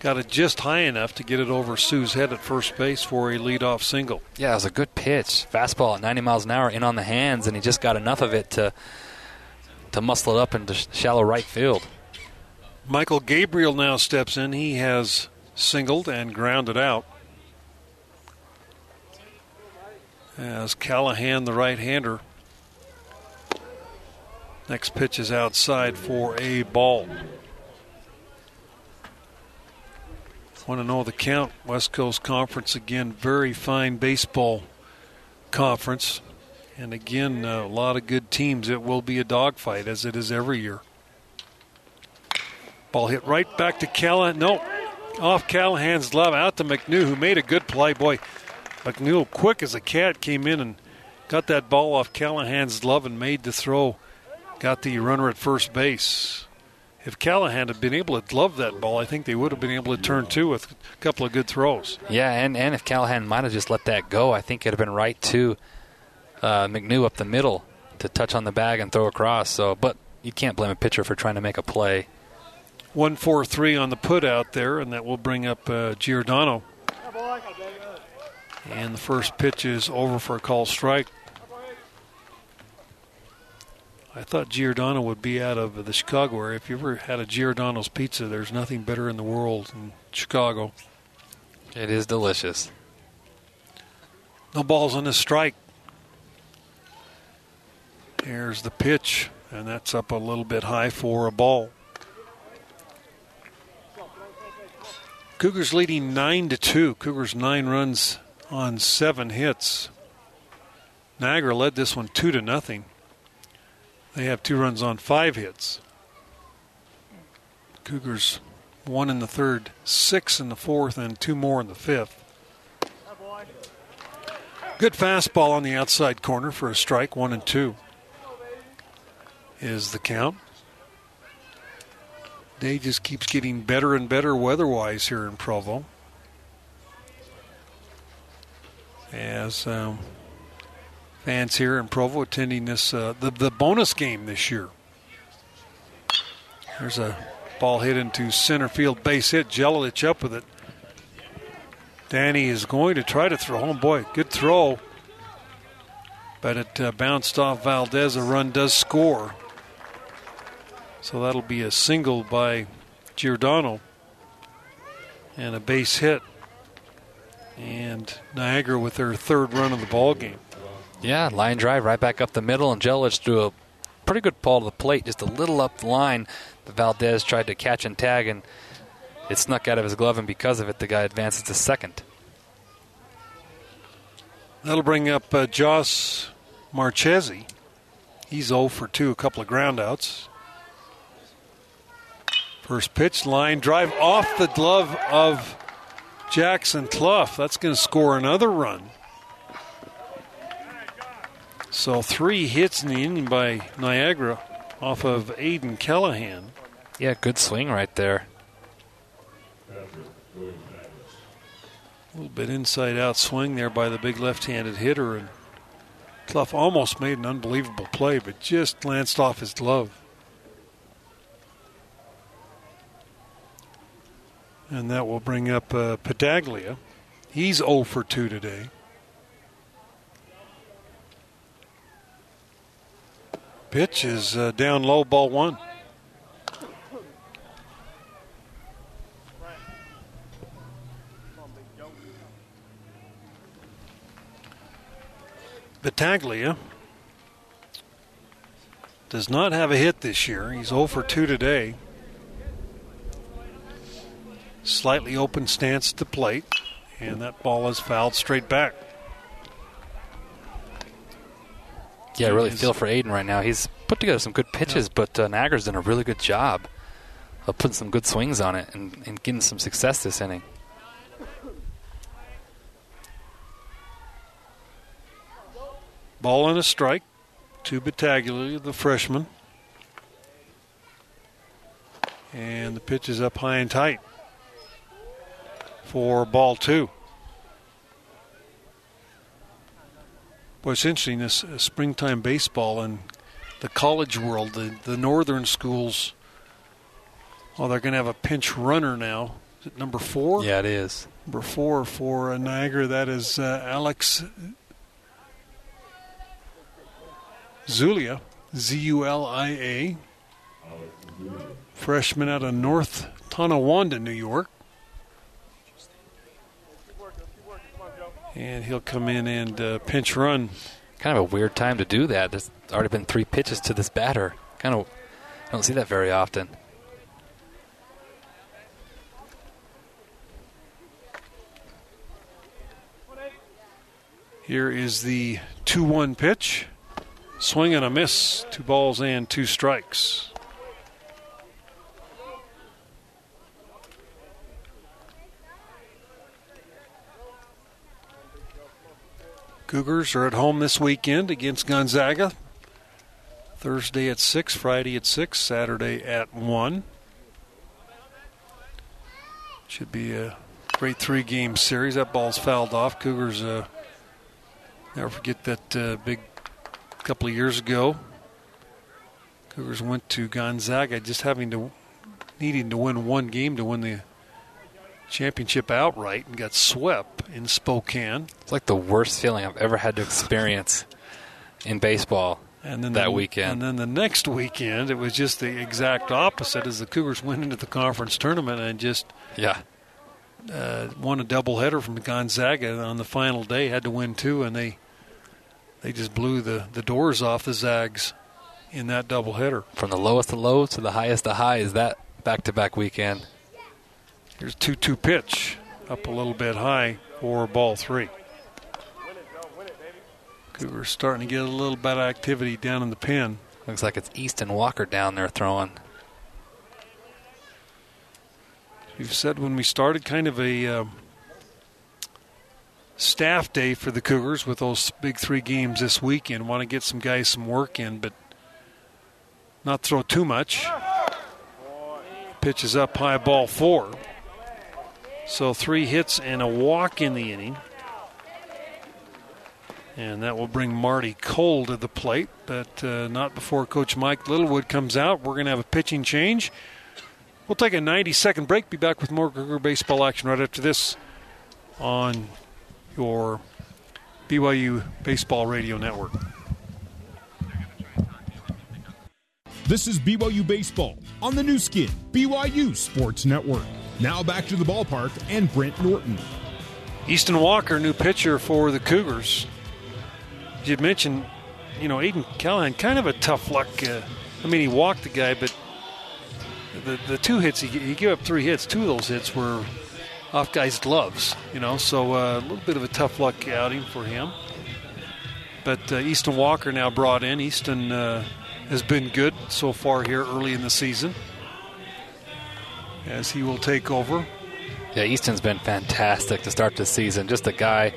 got it just high enough to get it over Sue's head at first base for a leadoff single.
Yeah, it was a good pitch. Fastball at 90 miles an hour in on the hands, and he just got enough of it to to muscle it up into shallow right field.
Michael Gabriel now steps in. He has singled and grounded out. As Callahan, the right hander, next pitch is outside for a ball. Want to know the count? West Coast Conference again, very fine baseball conference. And again, uh, a lot of good teams. It will be a dogfight, as it is every year. Ball hit right back to Callahan. No, off Callahan's glove out to McNew, who made a good play. Boy, McNew, quick as a cat, came in and got that ball off Callahan's glove and made the throw. Got the runner at first base. If Callahan had been able to glove that ball, I think they would have been able to turn two with a couple of good throws.
Yeah, and, and if Callahan might have just let that go, I think it'd have been right to uh, McNew up the middle to touch on the bag and throw across. So, but you can't blame a pitcher for trying to make a play.
One four three on the put out there, and that will bring up uh, Giordano. And the first pitch is over for a call strike. I thought Giordano would be out of the Chicago area. If you ever had a Giordano's pizza, there's nothing better in the world than Chicago.
It is delicious.
No balls on this strike. There's the pitch, and that's up a little bit high for a ball. Cougars leading nine to two. Cougars nine runs on seven hits. Niagara led this one two to nothing. They have two runs on five hits. Cougars one in the third, six in the fourth, and two more in the fifth. Good fastball on the outside corner for a strike, one and two is the count. Day just keeps getting better and better weather-wise here in Provo. As um, fans here in Provo attending this uh, the the bonus game this year. There's a ball hit into center field base hit. Jelilich up with it. Danny is going to try to throw home. Boy, good throw. But it uh, bounced off Valdez. A run does score. So that'll be a single by Giordano and a base hit. And Niagara with their third run of the ball game.
Yeah, line drive right back up the middle, and Jelic threw a pretty good ball to the plate, just a little up the line. But Valdez tried to catch and tag, and it snuck out of his glove, and because of it, the guy advances to second.
That'll bring up uh, Joss Marchesi. He's 0 for 2, a couple of groundouts. First pitch line drive off the glove of Jackson Cluff. That's going to score another run. So three hits in the inning by Niagara off of Aiden Callahan.
Yeah, good swing right there.
A little bit inside out swing there by the big left handed hitter, and Cluff almost made an unbelievable play, but just glanced off his glove. And that will bring up uh. He's 0 for 2 today. Pitch is uh, down low, ball one. Battaglia does not have a hit this year. He's 0 for 2 today. Slightly open stance at the plate, and that ball is fouled straight back.
Yeah, I really feel for Aiden right now. He's put together some good pitches, yeah. but uh, Nagar's done a really good job of putting some good swings on it and, and getting some success this inning.
Ball and a strike to Battaglia, the freshman. And the pitch is up high and tight for ball two. Boy, it's interesting this uh, springtime baseball and the college world, the, the northern schools. Oh, they're going to have a pinch runner now. Is it number four?
Yeah, it is.
Number four for uh, Niagara. That is uh, Alex Zulia, Z U L I A, freshman out of North Tonawanda, New York. And he'll come in and uh, pinch run.
Kind of a weird time to do that. There's already been three pitches to this batter. Kind of, I don't see that very often.
Here is the 2 1 pitch. Swing and a miss. Two balls and two strikes. Cougars are at home this weekend against Gonzaga. Thursday at 6, Friday at 6, Saturday at 1. Should be a great three game series. That ball's fouled off. Cougars, uh, never forget that uh, big couple of years ago. Cougars went to Gonzaga just having to, needing to win one game to win the championship outright and got swept in Spokane.
It's like the worst feeling I've ever had to experience in baseball. And then that
the,
weekend,
and then the next weekend, it was just the exact opposite. As the Cougars went into the conference tournament and just
yeah
uh, won a doubleheader from Gonzaga on the final day, had to win two, and they they just blew the, the doors off the Zags in that doubleheader.
From the lowest of lows to the highest of highs, that back to back weekend.
Here's 2 2 pitch up a little bit high for ball three. Cougars starting to get a little bit of activity down in the pen.
Looks like it's Easton Walker down there throwing.
You've said when we started, kind of a uh, staff day for the Cougars with those big three games this weekend. Want to get some guys some work in, but not throw too much. Pitch is up high, ball four. So three hits and a walk in the inning. And that will bring Marty Cole to the plate, but uh, not before Coach Mike Littlewood comes out. We're going to have a pitching change. We'll take a 90 second break. Be back with more Cougar baseball action right after this on your BYU Baseball Radio Network.
This is BYU Baseball on the Nu Skin, BYU Sports Network. Now back to the ballpark and Brent Norton.
Easton Walker, new pitcher for the Cougars. You mentioned, you know, Aiden Callahan, kind of a tough luck. Uh, I mean, he walked the guy, but the the two hits he, he gave up three hits. Two of those hits were off guys' gloves, you know. So uh, a little bit of a tough luck outing for him. But uh, Easton Walker now brought in. Easton uh, has been good so far here early in the season as he will take over.
Yeah, Easton's been fantastic to start the season. Just a guy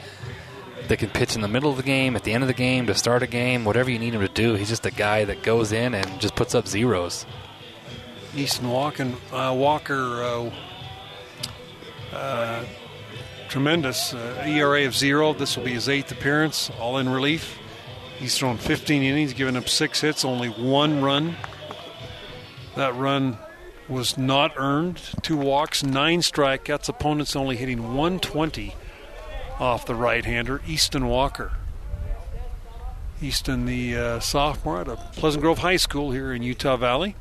that can pitch in the middle of the game, at the end of the game, to start a game, whatever you need him to do. He's just a guy that goes in and just puts up zeros.
Easton Walker, uh, Walker uh, uh, tremendous. Uh, ERA of zero. This will be his eighth appearance, all in relief. He's thrown 15 innings, given up six hits, only one run. That run was not earned. Two walks, nine strikeouts. Opponents only hitting 120 off the right hander, Easton Walker. Easton, the uh, sophomore at Pleasant Grove High School here in Utah Valley.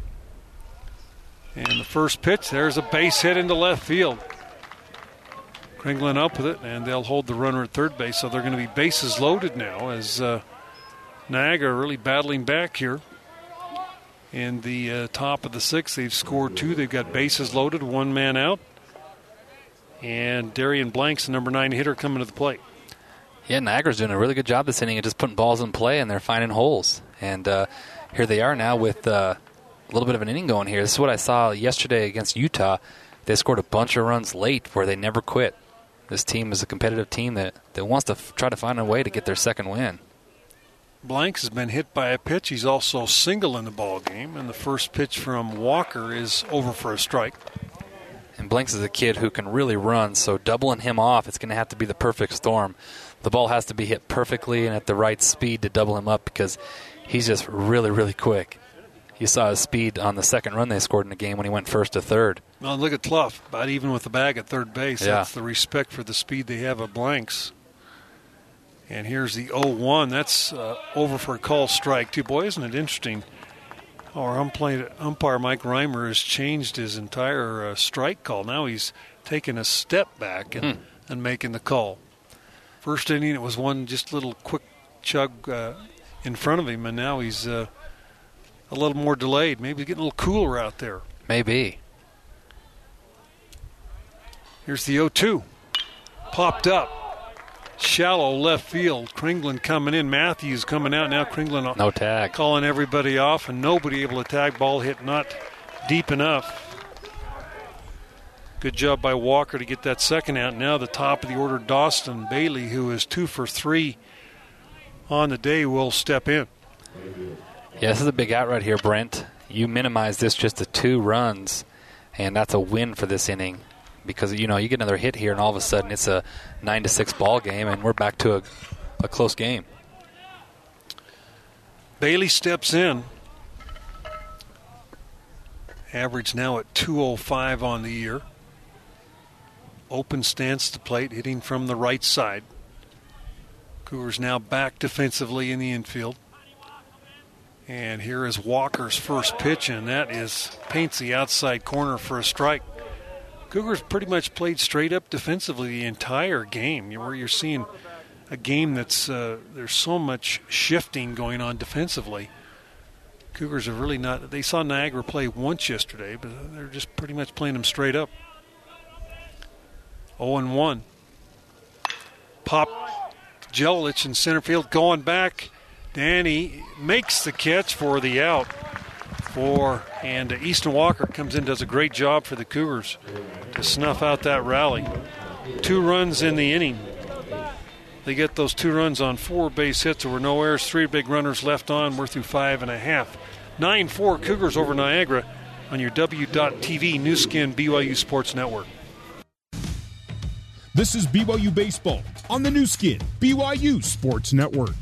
And the first pitch, there's a base hit into left field. Kringlen up with it, and they'll hold the runner at third base. So they're going to be bases loaded now as uh, Niagara really battling back here. In the uh, top of the sixth, they've scored two. They've got bases loaded, one man out. And Darian Blanks, the number nine hitter, coming to the plate.
Yeah, Niagara's doing a really good job this inning of just putting balls in play, and they're finding holes. And uh, here they are now with uh, a little bit of an inning going here. This is what I saw yesterday against Utah. They scored a bunch of runs late where they never quit. This team is a competitive team that, that wants to f- try to find a way to get their second win.
Blanks has been hit by a pitch. He's also single in the ball game, and the first pitch from Walker is over for a strike.
And Blanks is a kid who can really run, so doubling him off, it's going to have to be the perfect storm. The ball has to be hit perfectly and at the right speed to double him up because he's just really, really quick. You saw his speed on the second run they scored in the game when he went first to third.
Well, look at Cluff, about even with the bag at third base. Yeah. That's the respect for the speed they have of Blanks. And here's the 0-1. That's uh, over for a call strike, too. Boy, isn't it interesting? Our umpire, umpire Mike Reimer has changed his entire uh, strike call. Now he's taking a step back and, hmm. and making the call. First inning, it was one just little quick chug uh, in front of him, and now he's uh, a little more delayed. Maybe he's getting a little cooler out there.
Maybe.
Here's the 0 2. Popped up shallow left field. Kringlen coming in. Matthews coming out. Now Kringlen
no tag.
calling everybody off, and nobody able to tag. Ball hit not deep enough. Good job by Walker to get that second out. Now the top of the order, Dawson Bailey, who is two for three on the day, will step in.
Yeah, this is a big out right here, Brent. You minimize this just to two runs, and that's a win for this inning because you know you get another hit here, and all of a sudden it's a nine to six ball game, and we're back to a, a close game.
Bailey steps in. Average now at 205 on the year. Open stance to plate, hitting from the right side. Cougars now back defensively in the infield. And here is Walker's first pitch, and that is paints the outside corner for a strike. Cougars pretty much played straight up defensively the entire game. Where you're seeing a game that's uh, there's so much shifting going on defensively. Cougars have really not. They saw Niagara play once yesterday, but they're just pretty much playing them straight up. 0 and 1. Pop Jelilich in center field going back. Danny makes the catch for the out for and uh, Easton Walker comes in does a great job for the Cougars to snuff out that rally. Two runs in the inning. They get those two runs on four base hits. There were no errors, three big runners left on. We're through five and a half. 9 4 Cougars over Niagara on your W.TV Nu Skin BYU Sports Network.
This is BYU Baseball on the Nu Skin BYU Sports Network.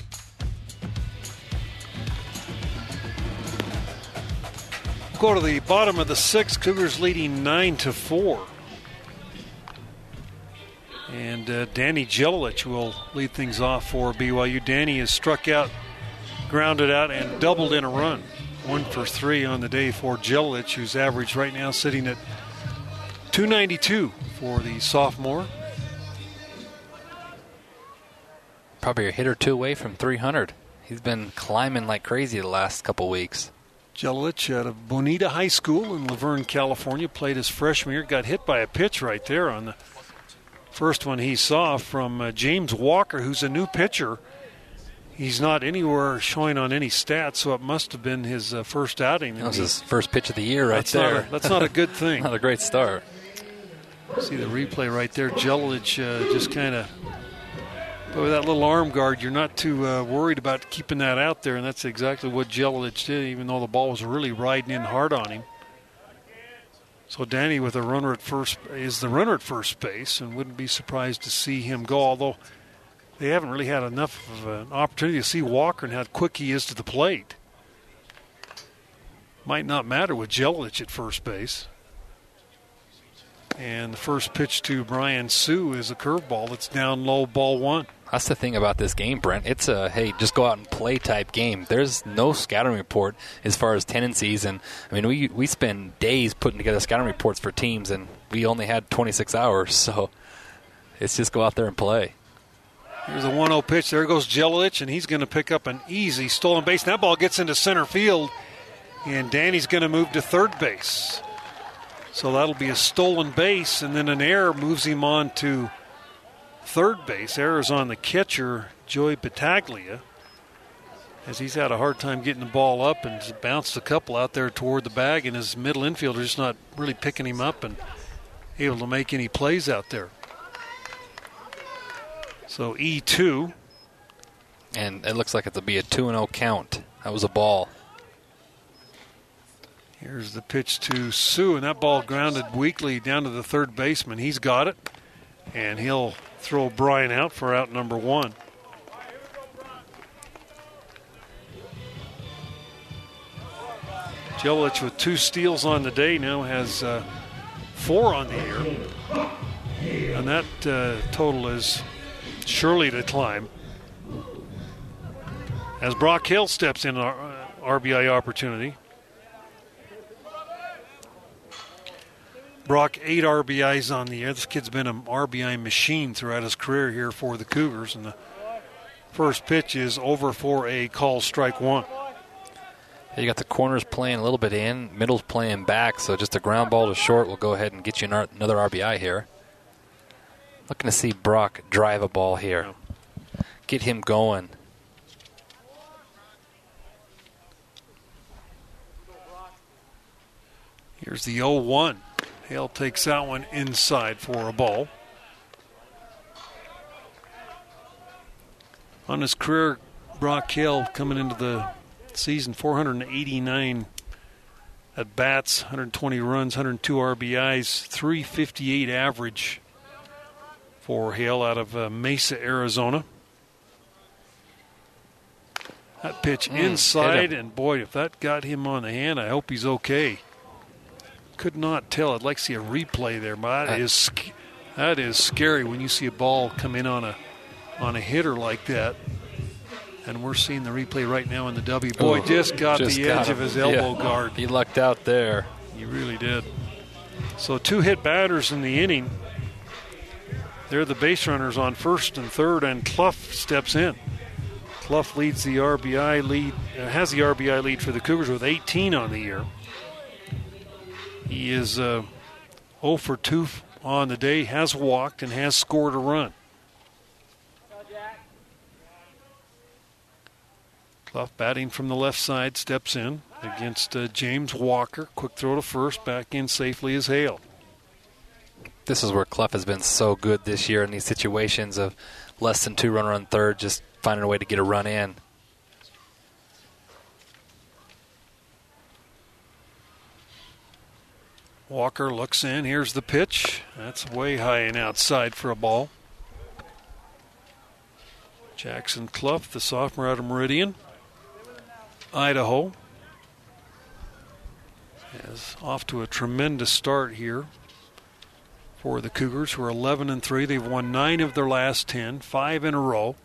To the bottom of the sixth. Cougars leading nine to four. And uh, Danny Jelilich will lead things off for BYU. Danny has struck out, grounded out, and doubled in a run. One for three on the day for Jelilich, whose average right now sitting at 292 for the sophomore.
Probably a hit or two away from 300. He's been climbing like crazy the last couple weeks.
Jelilich out of Bonita High School in La Verne, California, played his freshman year, got hit by a pitch right there on the first one he saw from uh, James Walker, who's a new pitcher. He's not anywhere showing on any stats, so it must have been his uh, first outing.
That was his first pitch of the year, right
that's
there.
Not a, that's not a good (laughs) thing.
not a great start.
See the replay right there. Jelilich uh, just kind of but with that little arm guard, you're not too uh, worried about keeping that out there, and that's exactly what Jelilich did, even though the ball was really riding in hard on him. So Danny with a runner at first is the runner at first base, and wouldn't be surprised to see him go. Although they haven't really had enough of an opportunity to see Walker and how quick he is to the plate. Might not matter with Jelich at first base. And the first pitch to Brian Sue is a curveball that's down low, ball one.
That's the thing about this game, Brent. It's a hey, just go out and play type game. There's no scouting report as far as tendencies, and I mean we we spend days putting together scouting reports for teams, and we only had 26 hours, (laughs) so it's just go out there and play.
Here's a 1 0 pitch. There goes Jelich, and he's going to pick up an easy stolen base. That ball gets into center field, and Danny's going to move to third base. So that'll be a stolen base, and then an error moves him on to third base. Error's on the catcher, Joey Battaglia, as he's had a hard time getting the ball up and bounced a couple out there toward the bag, and his middle infielder just not really picking him up and able to make any plays out there. So E2.
And it looks like it'll be a 2 0 count. That was a ball.
Here's the pitch to Sue, and that ball grounded weakly down to the third baseman. He's got it, and he'll throw Brian out for out number one. Jelich with two steals on the day now has uh, four on the year. And that uh, total is surely to climb. As Brock Hale steps in our uh, RBI opportunity. Brock, eight RBIs on the year. This kid's been an RBI machine throughout his career here for the Cougars. And the first pitch is over for a call strike one.
You got the corners playing a little bit in, middle's playing back, so just a ground ball to short will go ahead and get you another RBI here. Looking to see Brock drive a ball here. Get him going.
Here's the 0 1. Hale takes that one inside for a ball. On his career, Brock Hale coming into the season 489 at bats, 120 runs, 102 RBIs, 358 average for Hale out of uh, Mesa, Arizona. That pitch mm, inside, and boy, if that got him on the hand, I hope he's okay. Could not tell. I'd like to see a replay there, but that uh, is that is scary when you see a ball come in on a on a hitter like that. And we're seeing the replay right now in the W. Boy, oh, just got just the got edge him. of his elbow
yeah.
guard.
He lucked out there.
He really did. So two hit batters in the inning. They're the base runners on first and third, and Cluff steps in. Cluff leads the RBI lead, uh, has the RBI lead for the Cougars with 18 on the year. He is uh, 0 for 2 on the day, has walked, and has scored a run. Cluff batting from the left side steps in against uh, James Walker. Quick throw to first, back in safely as Hale
this is where Cluff has been so good this year in these situations of less than two runner on third, just finding a way to get a run in.
Walker looks in. Here's the pitch. That's way high and outside for a ball. Jackson Cluff, the sophomore out of Meridian, Idaho, is off to a tremendous start here for the Cougars, who are 11 and 3. They've won nine of their last 10, five in a row.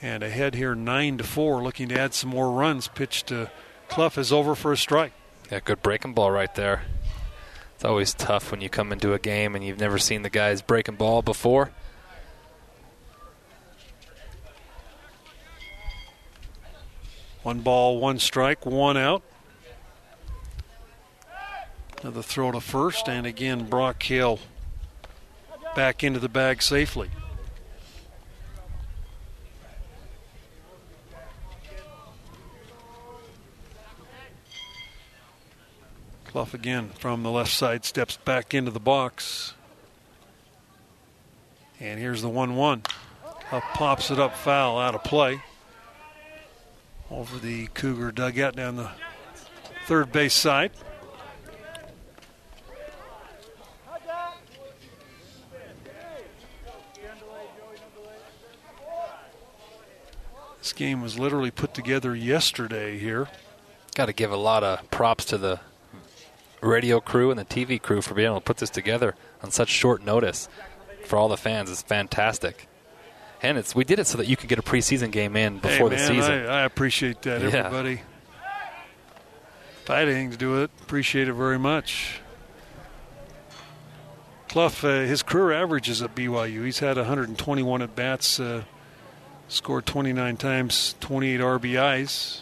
And ahead here, 9 to 4, looking to add some more runs. Pitch to Cluff is over for a strike.
Yeah, good breaking ball right there. It's always tough when you come into a game and you've never seen the guys breaking ball before.
One ball, one strike, one out. Another throw to first, and again, Brock Hale back into the bag safely. Cluff again from the left side steps back into the box. And here's the 1 1. Pops it up, foul out of play. Over the Cougar dugout down the third base side. This game was literally put together yesterday here.
Got to give a lot of props to the radio crew and the TV crew for being able to put this together on such short notice for all the fans. It's fantastic. And it's we did it so that you could get a preseason game in before
hey,
the season.
I, I appreciate that,
Yeah.
everybody. If I had anything to do with it, appreciate it very much. Cluff, uh, his career average is at BYU. He's had 121 at bats, uh, scored 29 times, 28 RBIs.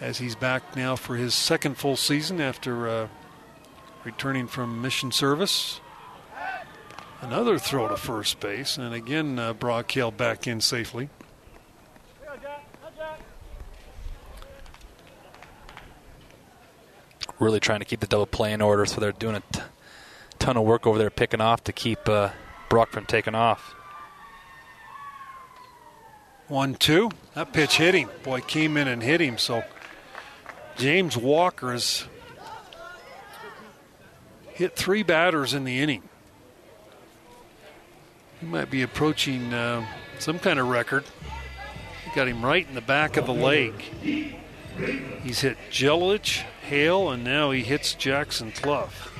As he's back now for his second full season after uh, returning from mission service. Another throw to first base, and again, uh, Brock Hale back in safely.
really trying to keep the double play in order, so they're doing a t- ton of work over there picking off to keep uh, Brock from taking off.
One, two. That pitch hit him. Boy, came in and hit him. So James Walker has hit three batters in the inning. He might be approaching uh, some kind of record. Got him right in the back of the leg. He's hit Jelich, Hale, and now he hits Jackson Cluff.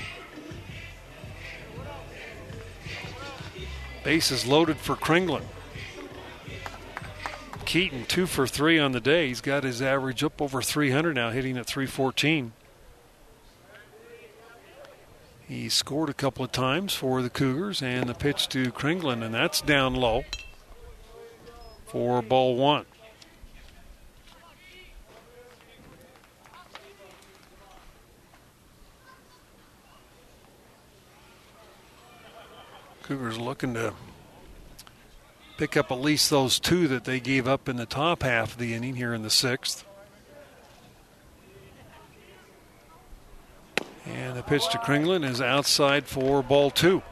Bases loaded for Kringlen. Keaton two for three on the day. He's got his average up over 300 now, hitting at 314. He scored a couple of times for the Cougars, and the pitch to Kringlen, and that's down low for ball one. Cougars looking to pick up at least those two that they gave up in the top half of the inning here in the sixth. And the pitch to Kringlen is outside for ball two.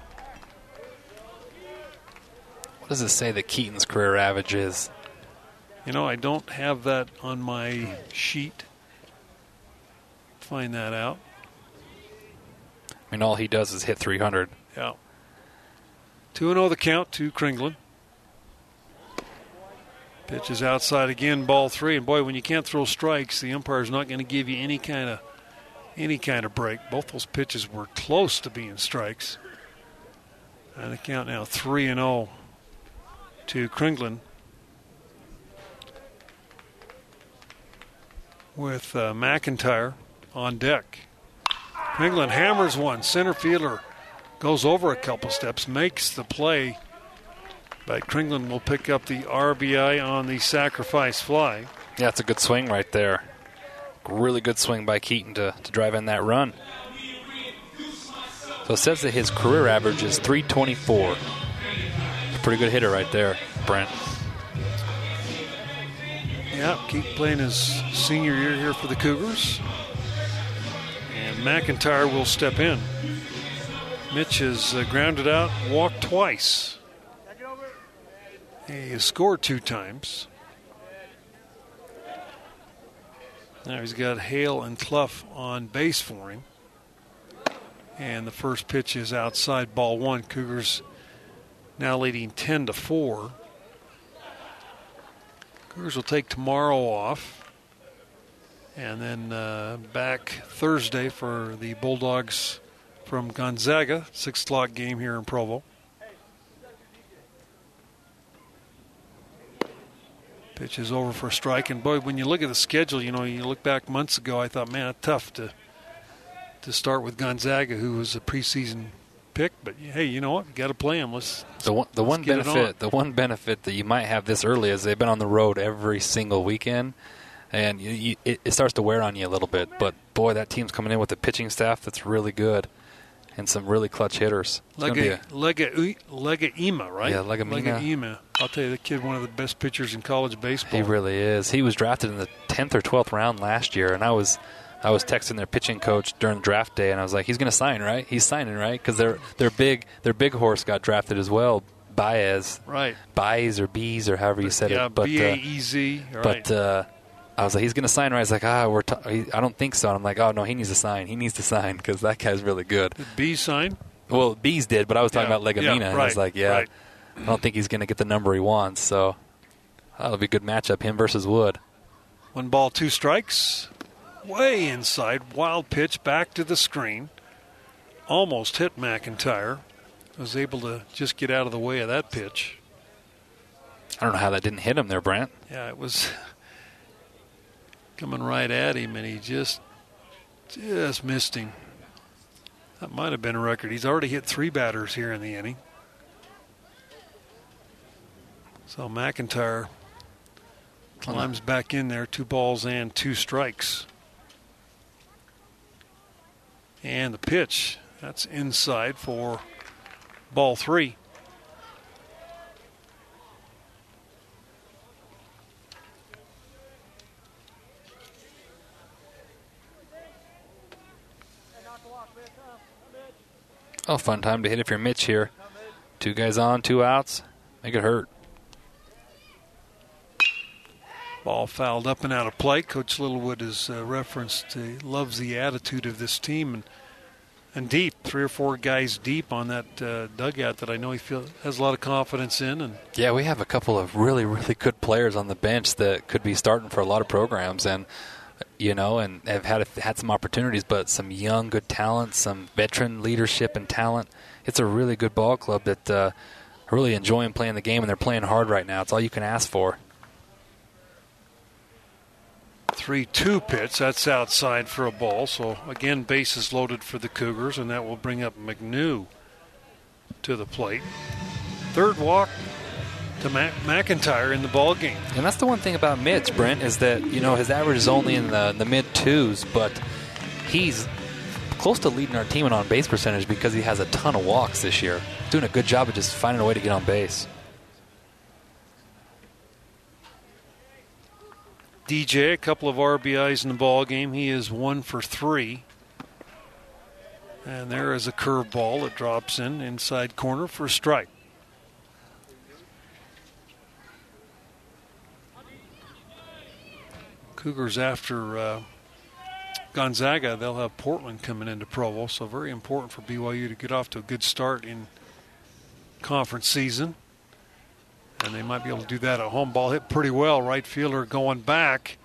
What does it say that Keaton's career average is?
You know, I don't have that on my sheet. Find that out.
I mean, all he does is hit 300.
Yeah. 2 0 the count to Kringlen. Pitch is outside again, ball three. And boy, when you can't throw strikes, the umpire's not going to give you any kind of any kind of break. Both those pitches were close to being strikes. And the count now 3 and 0 to Kringlen. With uh, McIntyre on deck. Kringlen hammers one. Center fielder goes over a couple steps, makes the play. But Kringlen will pick up the RBI on the sacrifice fly.
Yeah, it's a good swing right there. Really good swing by Keaton to, to drive in that run. So it says that his career average is 324. Pretty good hitter right there, Brent.
Yeah, keep playing his senior year here for the Cougars. And McIntyre will step in. Mitch has uh, grounded out, walked twice. He has scored two times. Now he's got Hale and Cluff on base for him. And the first pitch is outside ball one. Cougars now leading 10 to 4. Cougars will take tomorrow off. And then uh, back Thursday for the Bulldogs from Gonzaga, 6 o'clock game here in Provo. Pitch is over for a strike. And boy, when you look at the schedule, you know, you look back months ago, I thought, man, tough to to start with Gonzaga, who was a preseason pick. But hey, you know what? You got to play them. Let's
The one, the one
get it on.
benefit, the one benefit that you might have this early is they've been on the road every single weekend, and you, you, it, it starts to wear on you a little bit. But boy, that team's coming in with a pitching staff that's really good, and some really clutch hitters.
Lega,
a-
Lega, Lega right?
Yeah.
Legaima. I'll tell you, the kid, one of the best pitchers in college baseball.
He really is. He was drafted in the tenth or twelfth round last year, and I was I was texting their pitching coach during draft day, and I was like, "He's going to sign, right? He's signing, right? Because their their big their big horse got drafted as well, Baez,
right.
Baez or Bees or however you said
yeah,
it. But
B A
uh,
E Z. Right.
but uh, I was like, he's going to sign, right? He's like, ah, we're. T- I don't think so. And I'm like, oh no, he needs to sign. He needs to sign because that guy's really good.
Did B sign?
Well, Bees did, but I was talking
Yeah,
about Legamina.
yeah,
and I was like, yeah,
right.
I don't think he's going to get the number he wants. So That'll be a good matchup, him versus Wood.
One ball, two strikes. Way inside. Wild pitch back to the screen. Almost hit McIntyre. Was able to just get out of the way of that pitch.
I don't know how that didn't hit him there, Brent.
Yeah, it was (laughs) coming right at him, and he just just missed him. That might have been a record. He's already hit three batters here in the inning. So McIntyre climbs back in there, two balls and two strikes. And the pitch, that's inside for ball three.
Oh, fun time to hit if you're Mitch here. Two guys on, two outs. Make it hurt.
Ball fouled up and out of play. Coach Littlewood has uh, referenced he loves the attitude of this team and and deep, three or four guys deep on that uh, dugout that I know he feel has a lot of confidence in. And
yeah, we have a couple of really really good players on the bench that could be starting for a lot of programs and you know, and have had had some opportunities, but some young, good talent, some veteran leadership and talent. It's a really good ball club that uh, really enjoying playing the game, and they're playing hard right now. It's all you can ask for.
3 2 pitch. That's outside for a ball. So, again, bases loaded for the Cougars, and that will bring up McNew to the plate. Third walk to Mac- McIntyre in the ball game.
And that's the one thing about Mitch, Brent, is that you know his average is only in the, the mid twos, but he's close to leading our team in on base percentage because he has a ton of walks this year. Doing a good job of just finding a way to get on base.
DJ, a couple of RBIs in the ball game. He is one for three. And there is a curveball that drops in inside corner for a strike. Cougars after uh, Gonzaga, they'll have Portland coming into Provo, so very important for BYU to get off to a good start in conference season. And they might be able to do that at home. Ball hit pretty well. Right fielder going back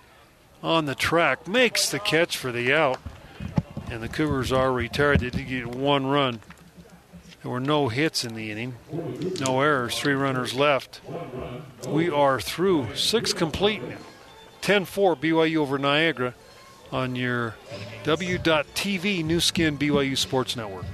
on the track makes the catch for the out. And the Cougars are retired. They did get one run. There were no hits in the inning, no errors, three runners left. We are through six complete now. 10 4 BYU over Niagara on your W.TV Nu Skin BYU Sports Network.